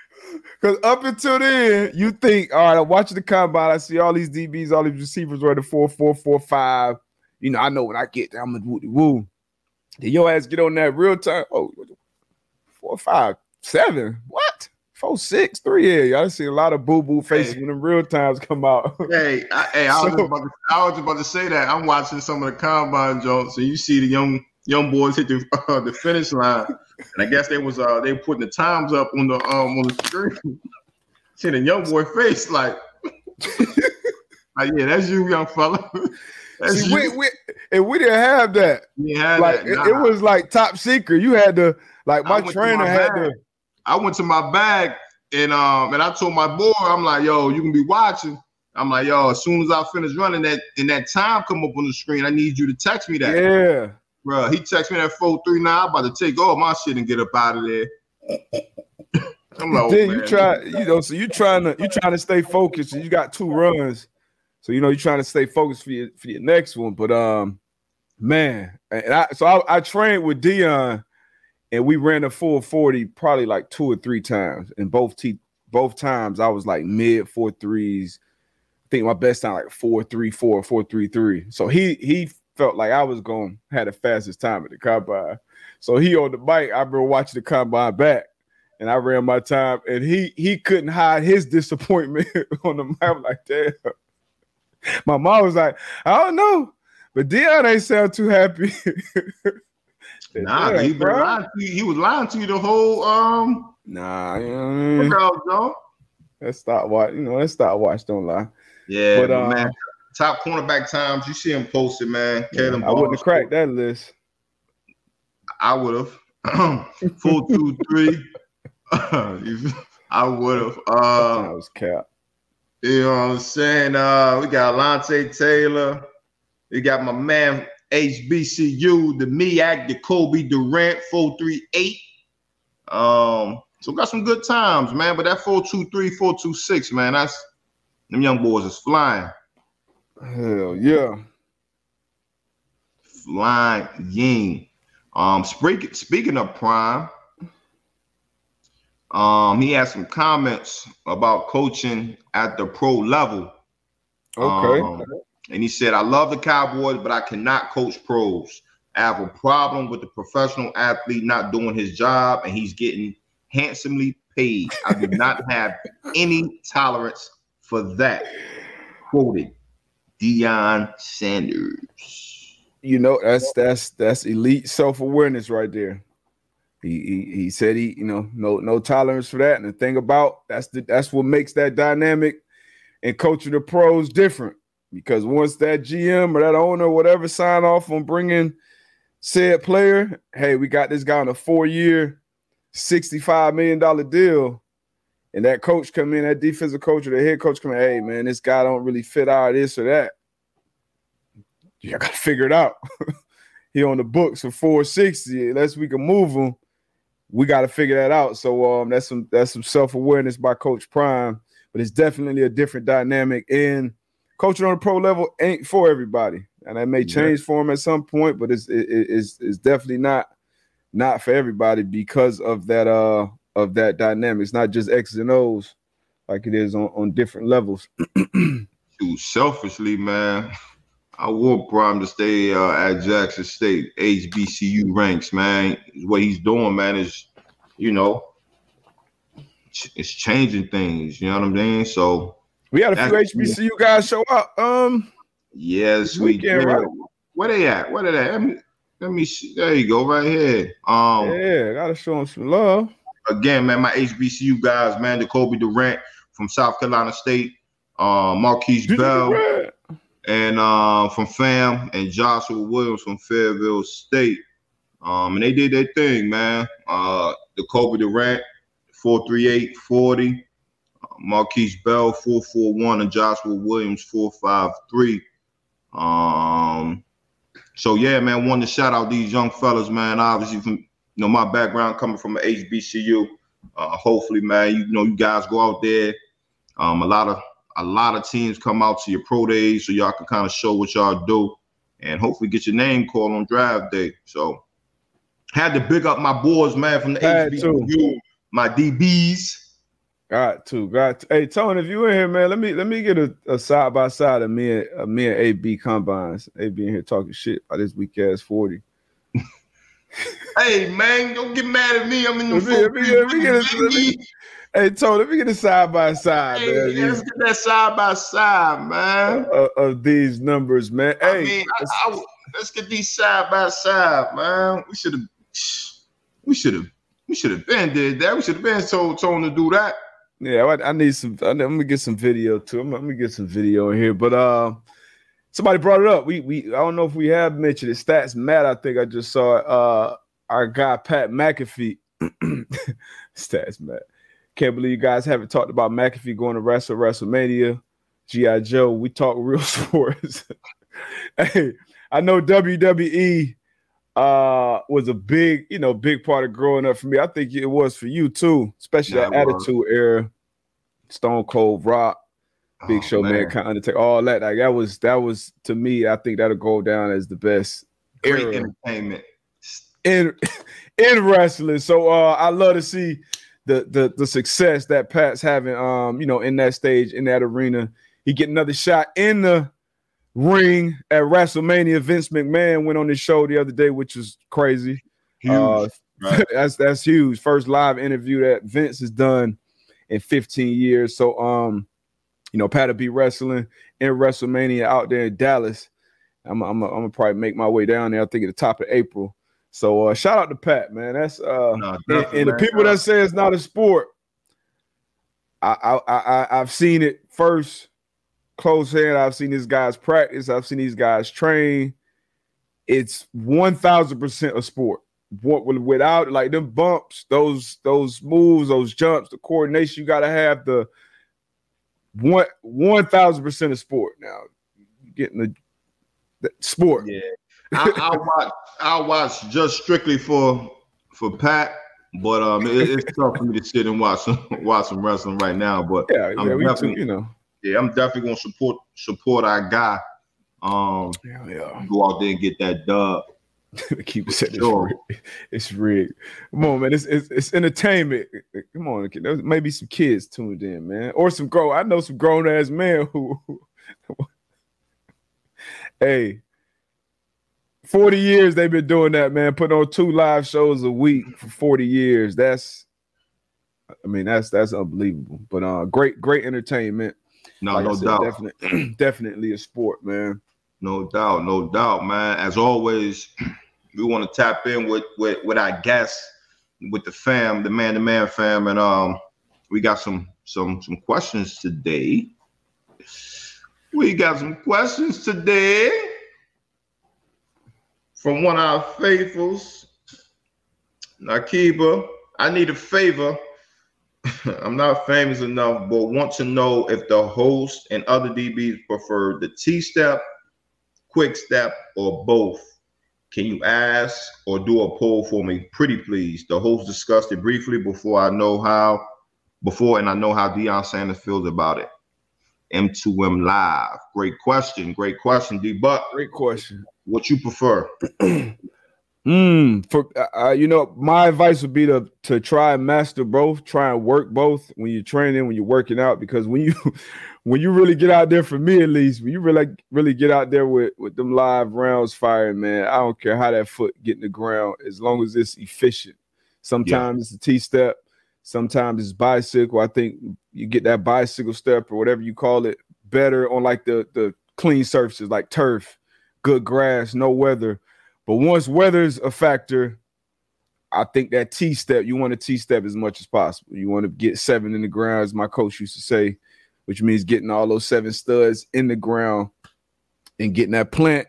because up until then, you think, all right, I'm watching the combine, I see all these DBs, all these receivers running four, four, four, five. You know, I know when I get there, I'm gonna woo woo. Then your ass get on that real time. Oh, four, five, seven. What? Four, six, three. Yeah, y'all see a lot of boo boo faces Hey. when the real times come out. Hey, I, hey, I was, So- just about to, I was about to say that. I'm watching some of the combine jumps, and you see the young young boys hit the uh, the finish line, and I guess they was uh they putting the times up on the um on the screen. see the young boy face like, like yeah, that's you, young fella. That's See, you. we, we, and we didn't have that. You had Like that. it, Nah. it was like top secret. You had to like my trainer my had bag. to. I went to my bag and um and I told my boy, I'm like, yo, you can be watching. I'm like, yo, as soon as I finish running that and that time come up on the screen, I need you to text me that. Yeah. Bro, he texted me that 439. I'm about to take all my shit and get up out of there. I'm like, oh, then man. you try, you know, so you trying to you trying to stay focused. and You got two runs, so you know you're trying to stay focused for your for your next one. But um, man, and I so I, I trained with Dion, and we ran a full forty probably like two or three times, and both t both times I was like mid four threes. I think my best time like four three four four three three. So he he felt like I was going had the fastest time at the combine. So he on the bike. I remember watching the combine back and I ran my time, and he he couldn't hide his disappointment on the map like that. My mom was like, I don't know, but Dion ain't sound too happy. Nah, Yeah, he, been lying to you. he was lying to you the whole um Nah, you know what I mean? workout, Joe. Let's stop watch. You know, let's stop watch. Don't lie. Yeah, But, uh, man, top cornerback times. You see him posted, man. I wouldn't have cracked that list. I would have. Four, two, three. I would have. that Uh, was cap. You know what I'm saying? Uh, we got Lante Taylor. We got my man HBCU, the MEAC, the Cobie Durant 438. Um, so got some good times, man. But that 423, 426, man, that's them young boys is flying. Hell yeah. Flying. Um, speaking speaking of prime, um, he had some comments about coaching at the pro level. Okay. Um, and he said, I love the Cowboys, but I cannot coach pros. I have a problem with the professional athlete not doing his job and he's getting handsomely paid. I do not have any tolerance for that. Quoted Deion Sanders. You know, that's that's that's elite self-awareness right there. He, he he said he, you know, no no tolerance for that. And the thing about that's the that's what makes that dynamic and coaching the pros different. Because once that GM or that owner or whatever sign off on bringing said player, hey, we got this guy on a four-year, $65 million deal. And that coach come in, that defensive coach or the head coach come in, hey man, this guy don't really fit our this or that. You gotta figure it out. he on the books for 460. Unless we can move him, we got to figure that out. So um, that's some that's some self awareness by Coach Prime, but it's definitely a different dynamic. And coaching on the pro level ain't for everybody, and that may change yeah. for him at some point, but it's it, it's it's definitely not not for everybody because of that uh of that dynamic. It's not just X's and O's like it is on on different levels. Dude, selfishly, man. I want Prime to stay uh, at Jackson State HBCU ranks, man. What he's doing, man, is you know, it's changing things. You know what I'm saying? So we had a few HBCU guys show up. Um, yes, we did. Right? Where they at? Where they at? Let me, let me see. There you go, right here. Um, yeah, gotta show them some love. Again, man, my HBCU guys, man, the Jacoby Durant from South Carolina State, uh, Marquise Bell. And uh, from FAM and Joshua Williams from Fayetteville State. Um, and they did their thing, man. Uh, the Cobie Durant, 438 40. Uh, Marquise Bell, 441, and Joshua Williams, 453. Um, so yeah, man, wanted to shout out these young fellas, man. Obviously, from you know my background coming from an HBCU. Uh, hopefully, man, you, know you guys go out there. Um, a lot of a lot of teams come out to your pro days so y'all can kind of show what y'all do and hopefully get your name called on draft day. So had to big up my boys, man, from the HBCU, my DBs. Got to, got to. Hey, Tony, if you in here, man, let me let me get a, side by side of me and uh, me and AB combines. AB in here talking shit about this weak ass forty. Hey man, don't get mad at me. I'm in the. Let me, let me, get a, Hey, Tony, let me get a side by side, hey, man. Let's get that side by side, man. Uh, of these numbers, man. Hey, I mean, I, I, let's get these side by side, man. We should have, we should have, we should have been did that. We should have been told Tony to do that. Yeah, I, I need some. I, let me get some video too. I'm, gonna get some video in here. But uh, somebody brought it up. We we I don't know if we have mentioned it. Stats Matt. I think I just saw it. Uh, our guy Pat McAfee. Stats Matt can't believe you guys haven't talked about McAfee going to wrestle WrestleMania. G.I. Joe, we talk real sports. hey, I know WWE uh was a big, you know, big part of growing up for me. I think it was for you too, especially yeah, that attitude era. Stone Cold Rock, Big oh, Show, man. Mankind, Undertaker, all that. Like that was that was to me, I think that'll go down as the best Great era. entertainment in in wrestling. So uh I love to see the the the success that Pat's having, um, you know, in that stage, in that arena. He get another shot in the ring at WrestleMania. Vince McMahon went on his show the other day, which was crazy. Huge. Uh, right. that's that's huge. First live interview that Vince has done in 15 years. So um, you know, Pat will be wrestling in WrestleMania out there in Dallas. I'm I'm I'm gonna probably make my way down there. I think at the top of April. So uh, shout out to Pat, man. That's uh, no, and, and, the people that say it's not a sport. I I, I I've seen it first, close hand. I've seen these guys practice. I've seen these guys train. It's one thousand percent a sport. What without like them bumps, those those moves, those jumps, the coordination you got to have the one one thousand percent of sport. Now getting the, the sport. Yeah I, I watch. I watch just strictly for for Pat. But um, it, it's tough for me to sit and watch some watch some wrestling right now. But yeah, I'm yeah, we definitely, too, you know. yeah, I'm definitely gonna support support our guy. Um, Yeah, yeah. go out there and get that dub. Keep saying it's Sure. rigged. It's rigged. Come on, man. It's, it's it's entertainment. Come on, maybe some kids tuned in, man, or some grown. I know some grown ass men who. hey, forty years they've been doing that, man. Putting on two live shows a week for forty years. That's, I mean, that's that's unbelievable. But uh, great, great entertainment. No, Like no said, doubt. definitely, definitely a sport, man. No doubt, no doubt, man. As always, we want to tap in with with with our guests, with the fam, the man to man fam, and um, we got some some some questions today. We got some questions today from one of our faithfuls, Nakiba. I need a favor. I'm not famous enough, but want to know if the host and other DBs prefer the T step quick step, or both? Can you ask or do a poll for me? Pretty please. The host discussed it briefly before I know how, before and I know how Deion Sanders feels about it. M2M Live. Great question. Great question, D. Buck. Great question. What you prefer? Mm, for uh, you know, my advice would be to to try and master both, try and work both when you're training, when you're working out, because when you when you really get out there, for me at least, when you really really get out there with with them live rounds firing, man, I don't care how that foot get in the ground, as long as it's efficient. Sometimes it's a T step, sometimes it's bicycle. I think you get that bicycle step or whatever you call it better on like the the clean surfaces like turf, good grass, no weather. But once weather's a factor, I think that T step, you want to T step as much as possible. You want to get seven in the ground, as my coach used to say, which means getting all those seven studs in the ground and getting that plant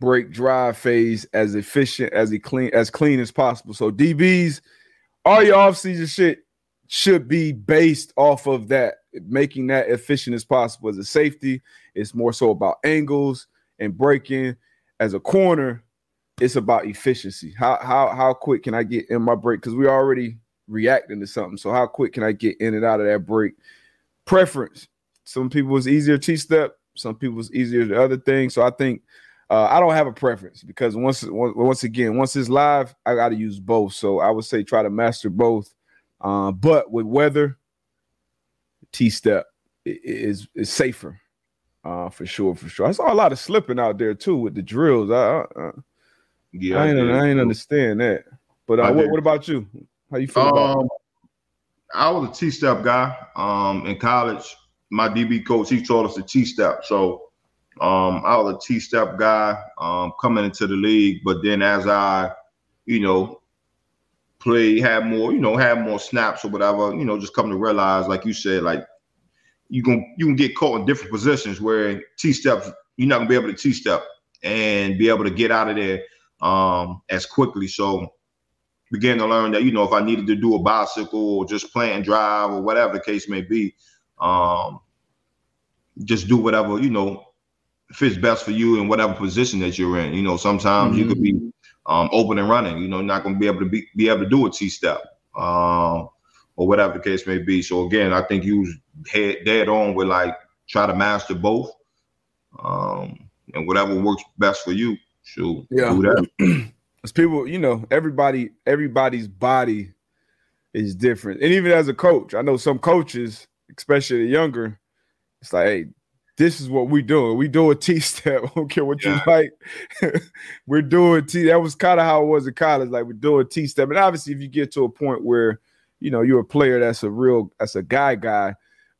break drive phase as efficient as e- clean as clean as possible. So DBs, all your offseason shit should be based off of that, making that efficient as possible. As a safety, it's more so about angles and breaking. As a corner, it's about efficiency. How how how quick can I get in my break? Because we're already reacting to something. So how quick can I get in and out of that break? Preference. Some people it's easier T step. Some people it's easier the other thing. So I think uh, I don't have a preference because once once again once it's live, I got to use both. So I would say try to master both. Uh, but with weather, T step is is safer. Uh, for sure, for sure. I saw a lot of slipping out there too with the drills. I, I, Yeah, I ain't. I ain't understand that. But uh, what, what about you? How you feel about Um, I was a T step guy. Um, in college, my DB coach he taught us the T step. So, um, I was a T step guy um, coming into the league. But then as I, you know, play, had more, you know, had more snaps or whatever, you know, just come to realize, like you said, like you can you can get caught in different positions where T steps you're not gonna be able to T step and be able to get out of there um, as quickly. So began to learn that you know if I needed to do a bicycle or just plant and drive or whatever the case may be, um, just do whatever you know fits best for you in whatever position that you're in. You know, sometimes you could be um, open and running. You know, not going to be able to be, be able to do a T step um, or whatever the case may be. So again, I think you was head dead on with like try to master both, um, and whatever works best for you. Shoot, Yeah. do that. Because people, you know, everybody, everybody's body is different. And even as a coach, I know some coaches, especially the younger, it's like, hey, this is what we doing. We do a T step. I don't care what Yeah. you like. we're doing T. That was kind of how it was in college. Like we're doing T step. And obviously, if you get to a point where, you know, you're a player that's a real, that's a guy guy,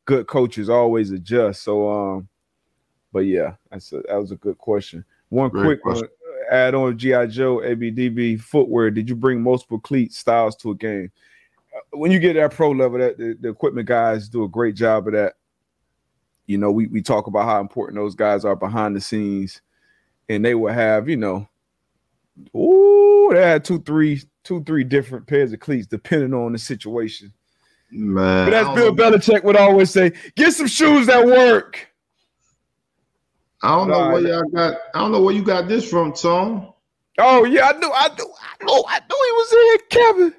good coaches always adjust. So um, but yeah, that's a, that was a good question. One Great quick question. one add on GI Joe ABDB footwear. Did you bring multiple cleat styles to a game? Uh, When you get that pro level, that the, the equipment guys do a great job of that. You know, we we talk about how important those guys are behind the scenes, and they will have you know, ooh, they had two, three, two, three different pairs of cleats depending on the situation. Man, But as Bill. Belichick would always say, get some shoes that work. I don't know where y'all got. I don't know where you got this from, Tom. Oh yeah, I knew, I knew, I know, I knew he was in here, Kevin.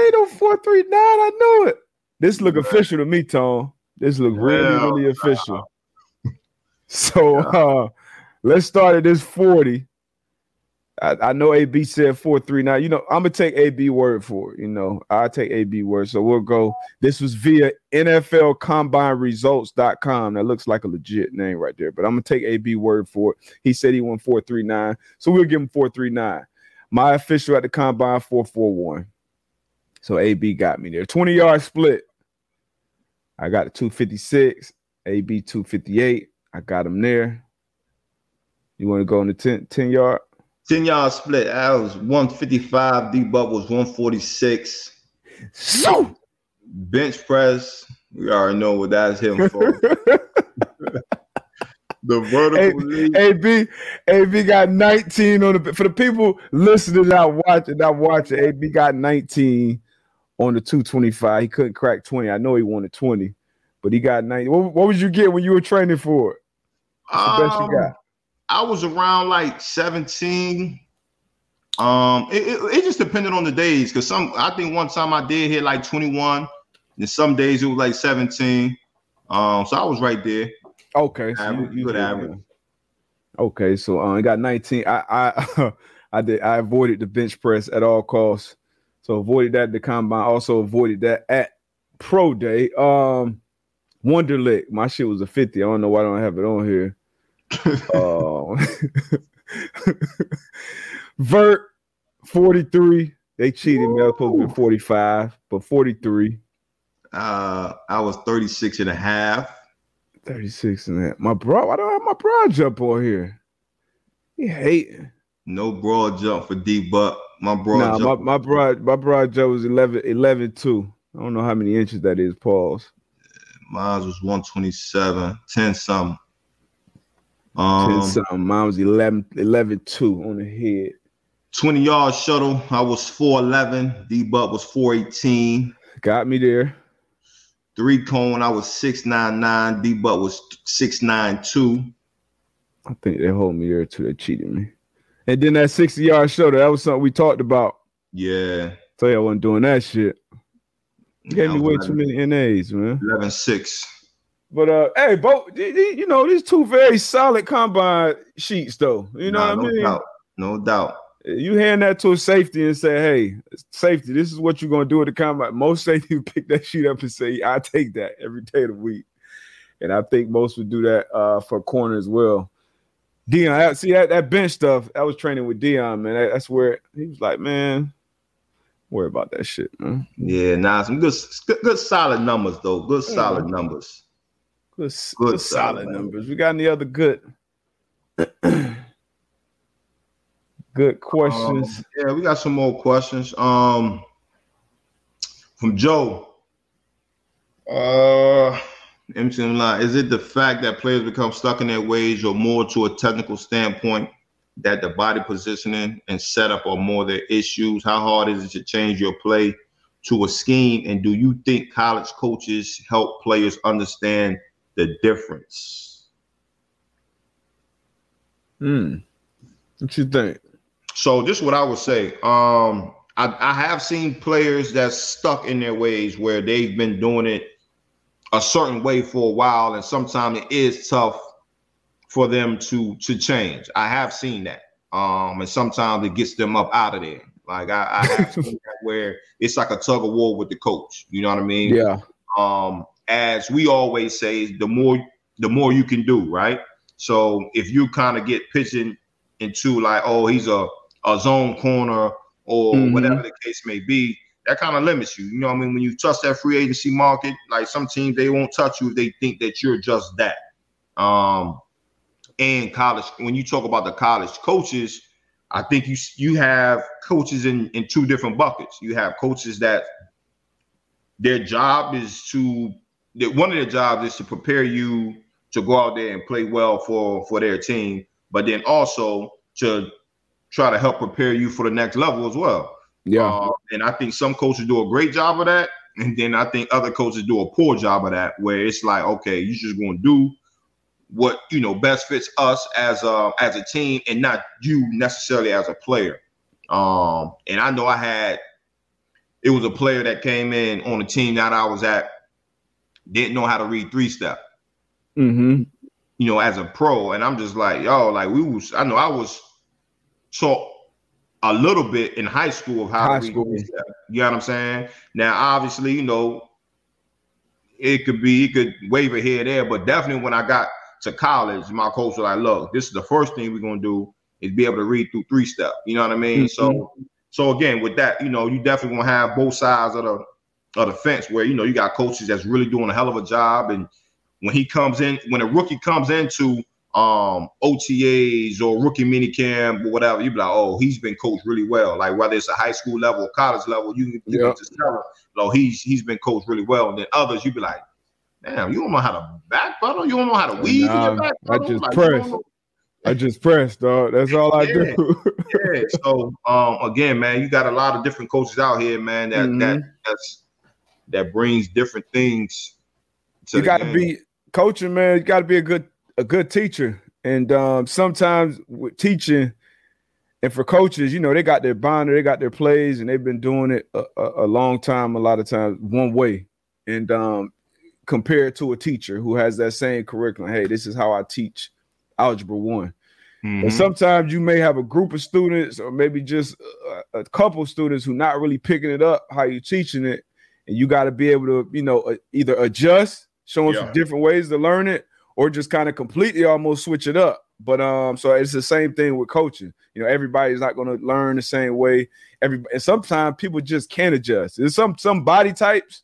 Ain't no four three nine. I knew it. This look official to me, Tom. This look really, Hell really official. So uh let's start at this 40. I, I know AB said 439. You know, I'm gonna take AB word for it. You know, I'll take AB word. So we'll go. This was via NFL combine results.com. That looks like a legit name right there, but I'm gonna take AB word for it. He said he won 439. So we'll give him 439. My official at the combine 441. So AB got me there. 20 yard split. I got a 256, AB 258. I got him there. You want to go on the 10, 10 yard? 10 yard split. I was 155. D Buck was 146. So Bench press. We already know what that's him for. the vertical. AB AB got 19 on the for the people listening not watching, not watching. AB got 19 on the 225. He couldn't crack 20. I know he wanted 20, but he got 90. What, what would you get when you were training for it? What's the best you Um, got? I was around like 17. Um, it, it, it just depended on the days because some I think one time I did hit like 21, and some days it was like 17. Um, so I was right there. Okay, so Average, good did, average. yeah. Okay, so um, I got 19. I I I did I avoided the bench press at all costs. So avoided that at the combine. Also avoided that at pro day. Um Wonderlic. My shit was a 50. I don't know why I don't have it on here. Uh, Vert 43. They cheated me. I was to 45, but 43. Uh, I was 36 and a half. 36 and that. My bro, why don't I have my broad jump on here? He hating. No broad jump for D Buck. My broad Nah, my, jump. my broad my broad jump was 11 11 2. I don't know how many inches that is. Pause. Mine was 127, 10 something. 10 Um, something. Mine was 11 11 2 on the head. 20 yard shuttle. I was 411. D Buck was 418. Got me there. Three cone. I was 699. D Buck was 692. I think they hold me there too. They cheated me. And then that 60 yard shuttle, that was something we talked about. Yeah. Tell you I wasn't doing that shit. You gave I me way too many NAs, man. 11 6. But uh, hey, both you know, these two very solid combine sheets, though. You know Nah, what I no mean? Doubt. No doubt. You hand that to a safety and say, "Hey, safety, this is what you're gonna do at the combine." Most safety pick that sheet up and say, "I take that every day of the week," and I think most would do that uh, for corner as well. Dion, I- see that that bench stuff. I was training with Dion, man. That- That's where he was like, "Man, worry about that shit, man." Yeah, nah, some good, good, solid numbers though. Good solid Mhm. numbers. Good, Good good solid solid numbers. We got any other good, good questions? Um, yeah, we got some more questions. Um, from Joe. Uh, MC line. Is it the fact that players become stuck in their ways, or more to a technical standpoint that the body positioning and setup are more their issues? How hard is it to change your play to a scheme? And do you think college coaches help players understand the difference? Hmm. What you think? So this is what I would say. Um, I, I have seen players that's stuck in their ways where they've been doing it a certain way for a while, and sometimes it is tough for them to to change. I have seen that. Um, and sometimes it gets them up out of there. Like I, I have seen that where it's like a tug of war with the coach. You know what I mean? Yeah. um, as we always say, the more the more you can do, right? So if you kind of get pitching into like, oh, he's a, a zone corner or Mhm. whatever the case may be, that kind of limits you. You know what I mean? When you touch that free agency market, like some teams they won't touch you if they think that you're just that. Um, and college, when you talk about the college coaches, I think you you have coaches in in two different buckets. You have coaches that their job is to that one of their jobs is to prepare you to go out there and play well for for their team, but then also to try to help prepare you for the next level as well. Yeah. Uh, and I think some coaches do a great job of that, and then I think other coaches do a poor job of that, where it's like, okay, you're just going to do what you know best fits us as a as a team and not you necessarily as a player. Um, and I know I had it was a player that came in on the team that I was at, didn't know how to read three step. Mm-hmm. You know, as a pro, and I'm just like, yo, like we was. I know I was taught a little bit in high school of how High to read school. step. You know what I'm saying? Now, obviously, you know, it could be, it could waver here and there, but definitely when I got to college, my coach was like, look, this is the first thing we're gonna do is be able to read through three step. You know what I mean? So so again, with that, you know, you definitely gonna have both sides of the of the fence where you know you got coaches that's really doing a hell of a job. And when he comes in, when a rookie comes into um OTAs or rookie mini camp or whatever, you be like, oh, he's been coached really well. Like whether it's a high school level or college level, you, can- you Yeah. can just tell him, oh, he's he's been coached really well. And then others, you be like, damn, you don't know how to back pedal, you don't know how to weave in Nah, your back I just Like, press. I just press, dog. That's all I do. yeah. So um again, man, you got a lot of different coaches out here, man, that that Mhm. that's that brings different things to you the got to be coaching, man. You got to be a good a good teacher. And um, sometimes with teaching, and for coaches, you know, they got their binder, they got their plays, and they've been doing it a, a, a long time. A lot of times, one way, and um, compared to a teacher who has that same curriculum. Hey, this is how I teach algebra one. And Mhm. sometimes you may have a group of students, or maybe just a, a couple students who not really picking it up how you teaching it, and you got to be able to, you know, uh, either adjust, show them Yeah. some different ways to learn it, or just kind of completely almost switch it up. But um, so it's the same thing with coaching. You know, everybody's not going to learn the same way. Every and sometimes people just can't adjust. There's some some body types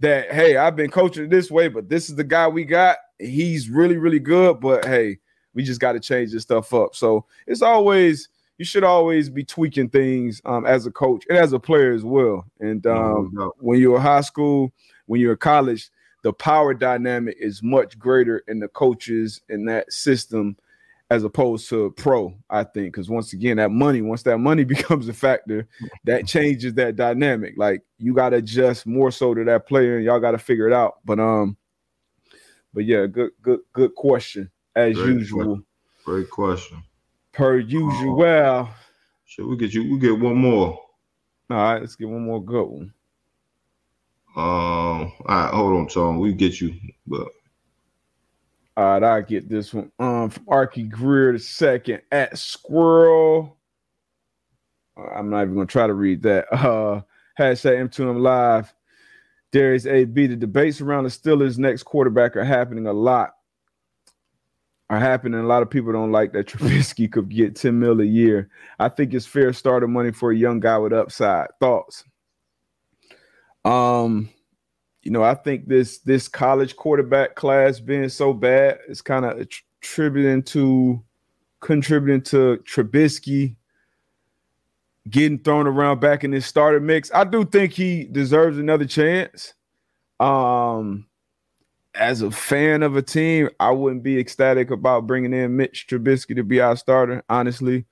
that hey, I've been coaching this way, but this is the guy we got. He's really really good, but hey, we just got to change this stuff up. So it's always you should always be tweaking things um, as a coach and as a player as well. And um, No when you're in high school, when you're in college, the power dynamic is much greater in the coaches in that system as opposed to pro. I think because once again, that money, once that money becomes a factor, that changes that dynamic. Like you got to adjust more so to that player, and y'all got to figure it out. But um, but yeah, good good good question as Great usual. Great question. Per usual. Well, Should we get you? We get one more. all right, let's get one more good one. Um, all right, hold on, Tom. We get you, but All right, I get this one. Um, from Arky Greer the second at Squirrel. I'm not even gonna try to read that. Uh, hashtag M2M Live. Darius AB. The debates around the Steelers' next quarterback are happening a lot. Are happening. A lot of people don't like that Trubisky could get 10 mil a year. I think it's fair starter money for a young guy with upside. Thoughts? Um, you know, I think this this college quarterback class being so bad is kind of attributing to contributing to Trubisky getting thrown around back in his starter mix. I do think he deserves another chance. Um, as a fan of a team, I wouldn't be ecstatic about bringing in Mitch Trubisky to be our starter, honestly.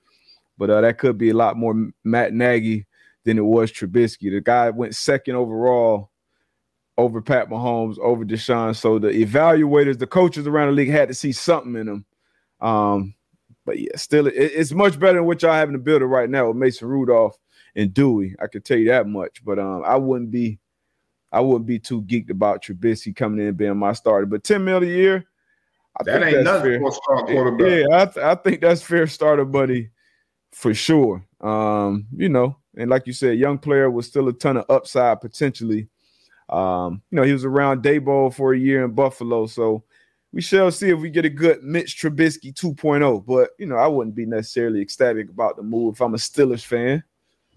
But uh, that could be a lot more Matt Nagy than it was Trubisky. The guy went second overall over Pat Mahomes, over Deshaun. So the evaluators, the coaches around the league had to see something in him. Um, but yeah, still, it, it's much better than what y'all having to build it right now with Mason Rudolph and Dewey. I can tell you that much. But um, I wouldn't be, I wouldn't be too geeked about Trubisky coming in and being my starter. But ten mil a year, I that think ain't nothing fair. for a star quarterback. Yeah, I, th- I think that's fair starter buddy for sure. Um, you know, and like you said, young player with still a ton of upside potentially. Um, you know, he was around Daboll for a year in Buffalo, so we shall see if we get a good Mitch Trubisky 2.0. But you know, I wouldn't be necessarily ecstatic about the move if I'm a Steelers fan.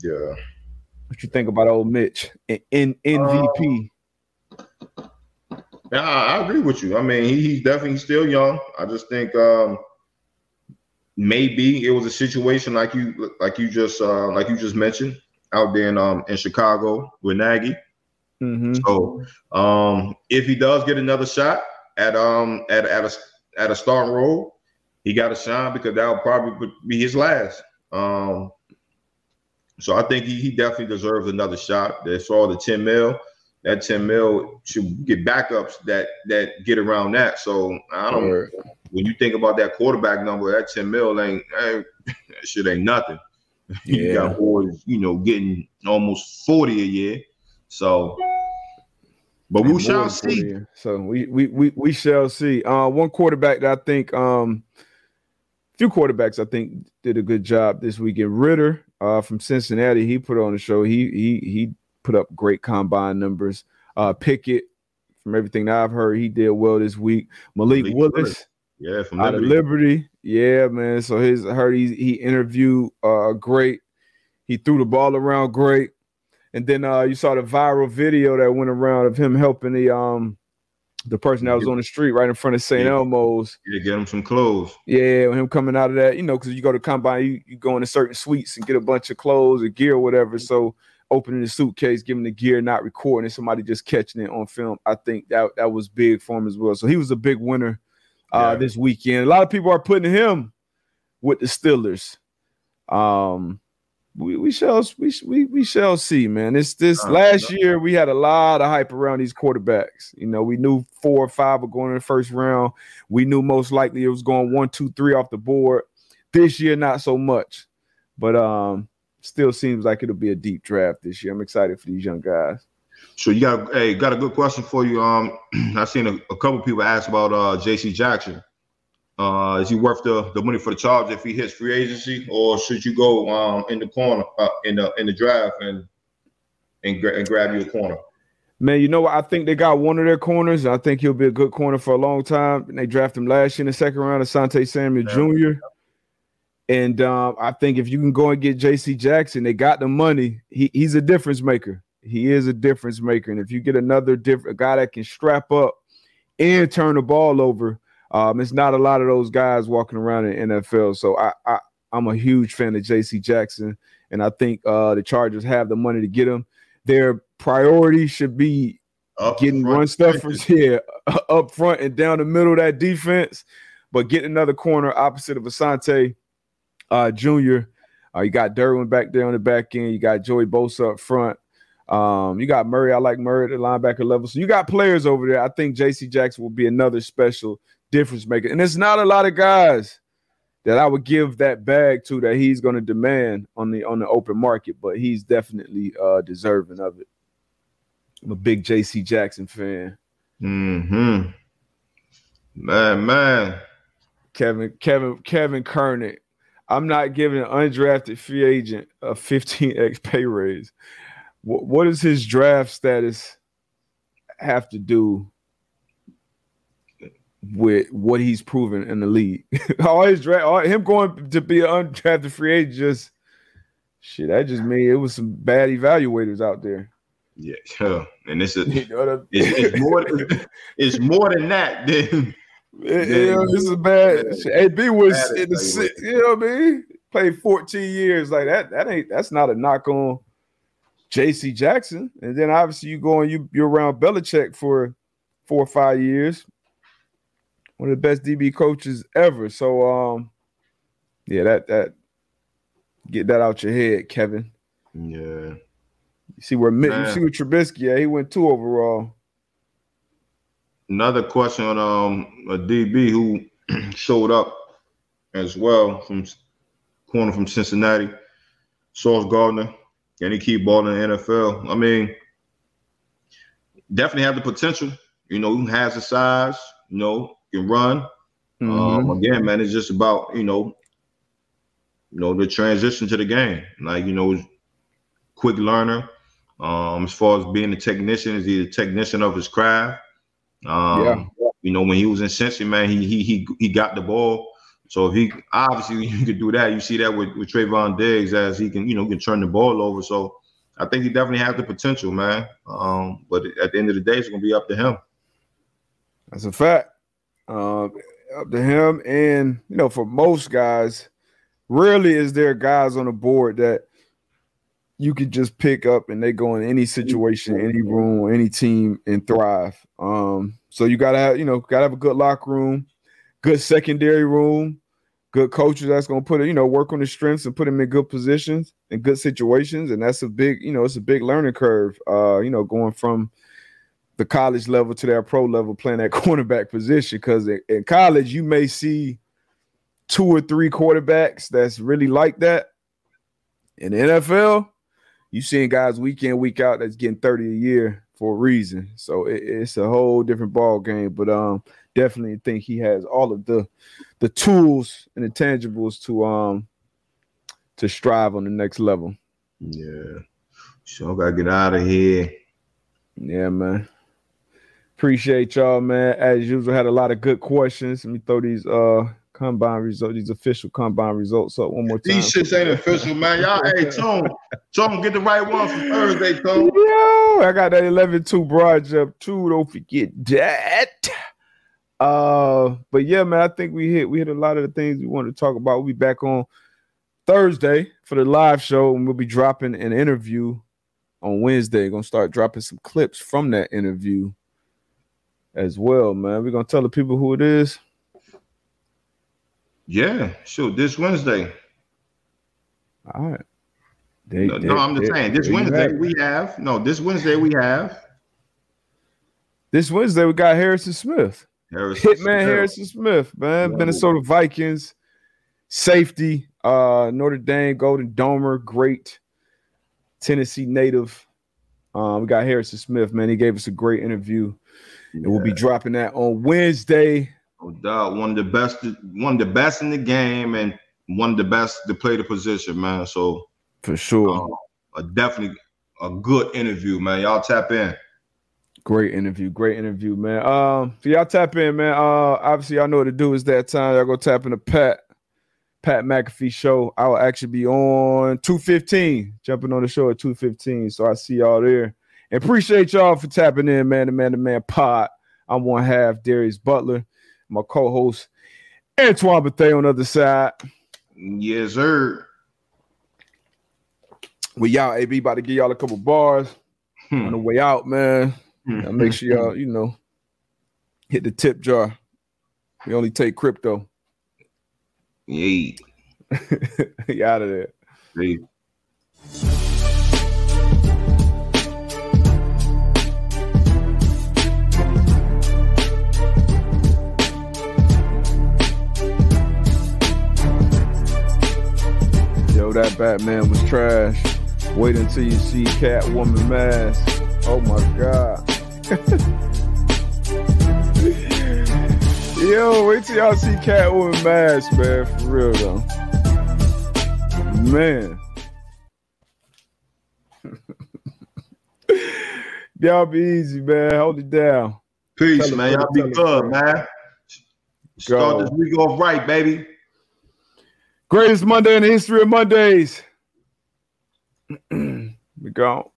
Yeah. What you think about old Mitch in, MVP? Yeah, I I agree with you. I mean, he, he's definitely still young. I just think um, maybe it was a situation like you like you just uh, like you just mentioned out there in um in Chicago with Nagy. Mhm. So um, if he does get another shot at um at at a at a starting role, he got to shine because that'll probably be his last. Um, so I think he, he definitely deserves another shot. That's all the ten mil. That ten mil should get backups that that get around that. So I don't. Word. when you think about that quarterback number, that 10 mil ain't, ain't that shit ain't nothing. you Yeah. got boys, you know, getting almost 40 a year. So but we shall see. So we we we we shall see. Uh, one quarterback that I think, um, few quarterbacks I think did a good job this weekend. Ridder uh, from Cincinnati, he put on the show. He he he put up great combine numbers. Uh, Pickett, from everything that I've heard, he did well this week. Malik, Malik Willis. Willis. Yeah, from out of Liberty. Liberty. Yeah, man. So his I heard he he interviewed uh great. He threw the ball around great. And then uh you saw the viral video that went around of him helping the um the person that was on the street right in front of St. Yeah. Elmo's. Yeah, get him some clothes. Yeah, him coming out of that, you know, because you go to combine, you, you go into certain suites and get a bunch of clothes or gear or whatever. So opening the suitcase, giving the gear, not recording, and somebody just catching it on film. I think that that was big for him as well. So he was a big winner uh Yeah. this weekend. A lot of people are putting him with the Steelers. Um we, we shall we, we we shall see, man. This this last year we had a lot of hype around these quarterbacks. You know, we knew four or five were going in the first round. We knew most likely it was going one, two, three off the board. This year, not so much, but um, still seems like it'll be a deep draft this year. I'm excited for these young guys. So you got hey, got a good question for you. Um, I seen a, a couple people ask about uh JC Jackson. Uh, is he worth the, the money for the charge if he hits free agency, or should you go um in the corner uh, in the in the draft and and, gra- and grab you a corner? Man, you know what? I think they got one of their corners. I think he'll be a good corner for a long time. And they drafted him last year in the second round, Asante Samuel Jr. And um, I think if you can go and get J.C. Jackson, they got the money. He, he's a difference maker. He is a difference maker. And if you get another different guy that can strap up and turn the ball over, um, it's not a lot of those guys walking around in NFL. So I, I I'm a huge fan of J.C. Jackson, and I think uh, the Chargers have the money to get him. Their priority should be Up getting front. run stuffers here up front and down the middle of that defense, but getting another corner opposite of Asante uh, Jr. Uh, you got Derwin back there on the back end. You got Joey Bosa up front. Um, you got Murray. I like Murray at the linebacker level. So you got players over there. I think J.C. Jackson will be another special difference maker. And it's not a lot of guys that I would give that bag to that he's going to demand on the on the open market, but he's definitely uh, deserving of it. I'm a big J.C. Jackson fan. Mm-hmm. Man, man. Kevin, Kevin, Kevin Kernick. I'm not giving an undrafted free agent a 15x pay raise. What, what does his draft status have to do with what he's proven in the league? all his draft, all, him going to be an undrafted free agent, just shit. That just mean it was some bad evaluators out there. Yeah, yeah. and this is You know it's, it's more than, it's more than that. Than, It- you know, this is bad. AB was in the six, you know what I mean? Played 14 years. Like that, that ain't that's not a knock on JC Jackson. And then obviously you go and you you're around Belichick for four or five years. One of the best DB coaches ever. So um yeah, that that get that out your head, Kevin. yeah. You see where Mi- you see where Trubisky, yeah, he went two overall. Another question on um a DB who showed up as well from corner from Cincinnati, Sauce Gardner. Can he keep balling in the NFL? I mean, definitely have the potential. You know, he has the size. You know, can run. Mm-hmm. Um, again, man, it's just about you know, you know, the transition to the game. Like you know, quick learner. Um, as far as being a technician, is he a technician of his craft? Um, Yeah. You know, when he was in Cincy, man, he he he he got the ball. So he obviously you could do that, you see that with with Trevon Diggs as he can you know can turn the ball over. So I think he definitely has the potential, man. Um, but at the end of the day, it's gonna be up to him. That's a fact. Um, up to him, and you know, for most guys, rarely is there guys on the board that you could just pick up and they go in any situation, any room, any team and thrive. Um, so you gotta have, you know, gotta have a good locker room, good secondary room, good coaches that's gonna put it, you know, work on the strengths and put them in good positions and good situations. And that's a big, you know, it's a big learning curve. Uh, you know, going from the college level to their pro level playing that cornerback position. Because in, in college, you may see two or three quarterbacks that's really like that. In the NFL, you seeing guys week in, week out that's getting 30 a year for a reason. So it, it's a whole different ball game. But um definitely think he has all of the the tools and the tangibles to um to strive on the next level. Yeah. So I gotta get out of here. Yeah, man. Appreciate y'all, man. As usual, had a lot of good questions. Let me throw these uh combine results, these official combine results up one more time. These shits ain't official, man. Y'all, hey, Tone, Tone, get the right one for Thursday, Tone. Yo, I got that 11-2 broad jump too. Don't forget that. Uh, but yeah, man, I think we hit we hit a lot of the things we wanted to talk about. We'll be back on Thursday for the live show, and we'll be dropping an interview on Wednesday. Gonna start dropping some clips from that interview as well, man. We're gonna tell the people who it is. Yeah, sure. This Wednesday. All right. They, no, they, no, I'm just they, saying. This Wednesday we have no. This Wednesday we have. This Wednesday we got Harrison Smith. Harrison Hitman Smith. Harrison Smith, man. Yeah. Minnesota Vikings safety. Uh, Notre Dame Golden Domer, great Tennessee native. Um, we got Harrison Smith, man. He gave us a great interview, yeah. we'll be dropping that on Wednesday. No doubt, one of the best, one of the best in the game, and one of the best to play the position, man. So for sure, uh, a definitely a good interview, man. Y'all tap in. Great interview, great interview, man. Um, so y'all tap in, man. Uh, obviously y'all know what to do. Is that time y'all go tap in the Pat Pat McAfee show. I will actually be on two fifteen, jumping on the show at two fifteen. So I see y'all there, and appreciate y'all for tapping in, man. The man, the man, pod. I'm one half Darius Butler my co-host Antoine Bethea on the other side. Yes, sir. We y'all AB about to give y'all a couple bars hmm. on the way out, man. Hmm. make sure y'all, you know, hit the tip jar. We only take crypto. Yeah. you out of there. Yeah. that Batman was trash. Wait until you see Catwoman mask. Oh my god. Yo, wait till y'all see Catwoman mask, man. For real though. Man. y'all be easy, man. Hold it down. Peace, man. Y'all be good, man. Start this week off right, baby. Greatest Monday in the history of Mondays. we go.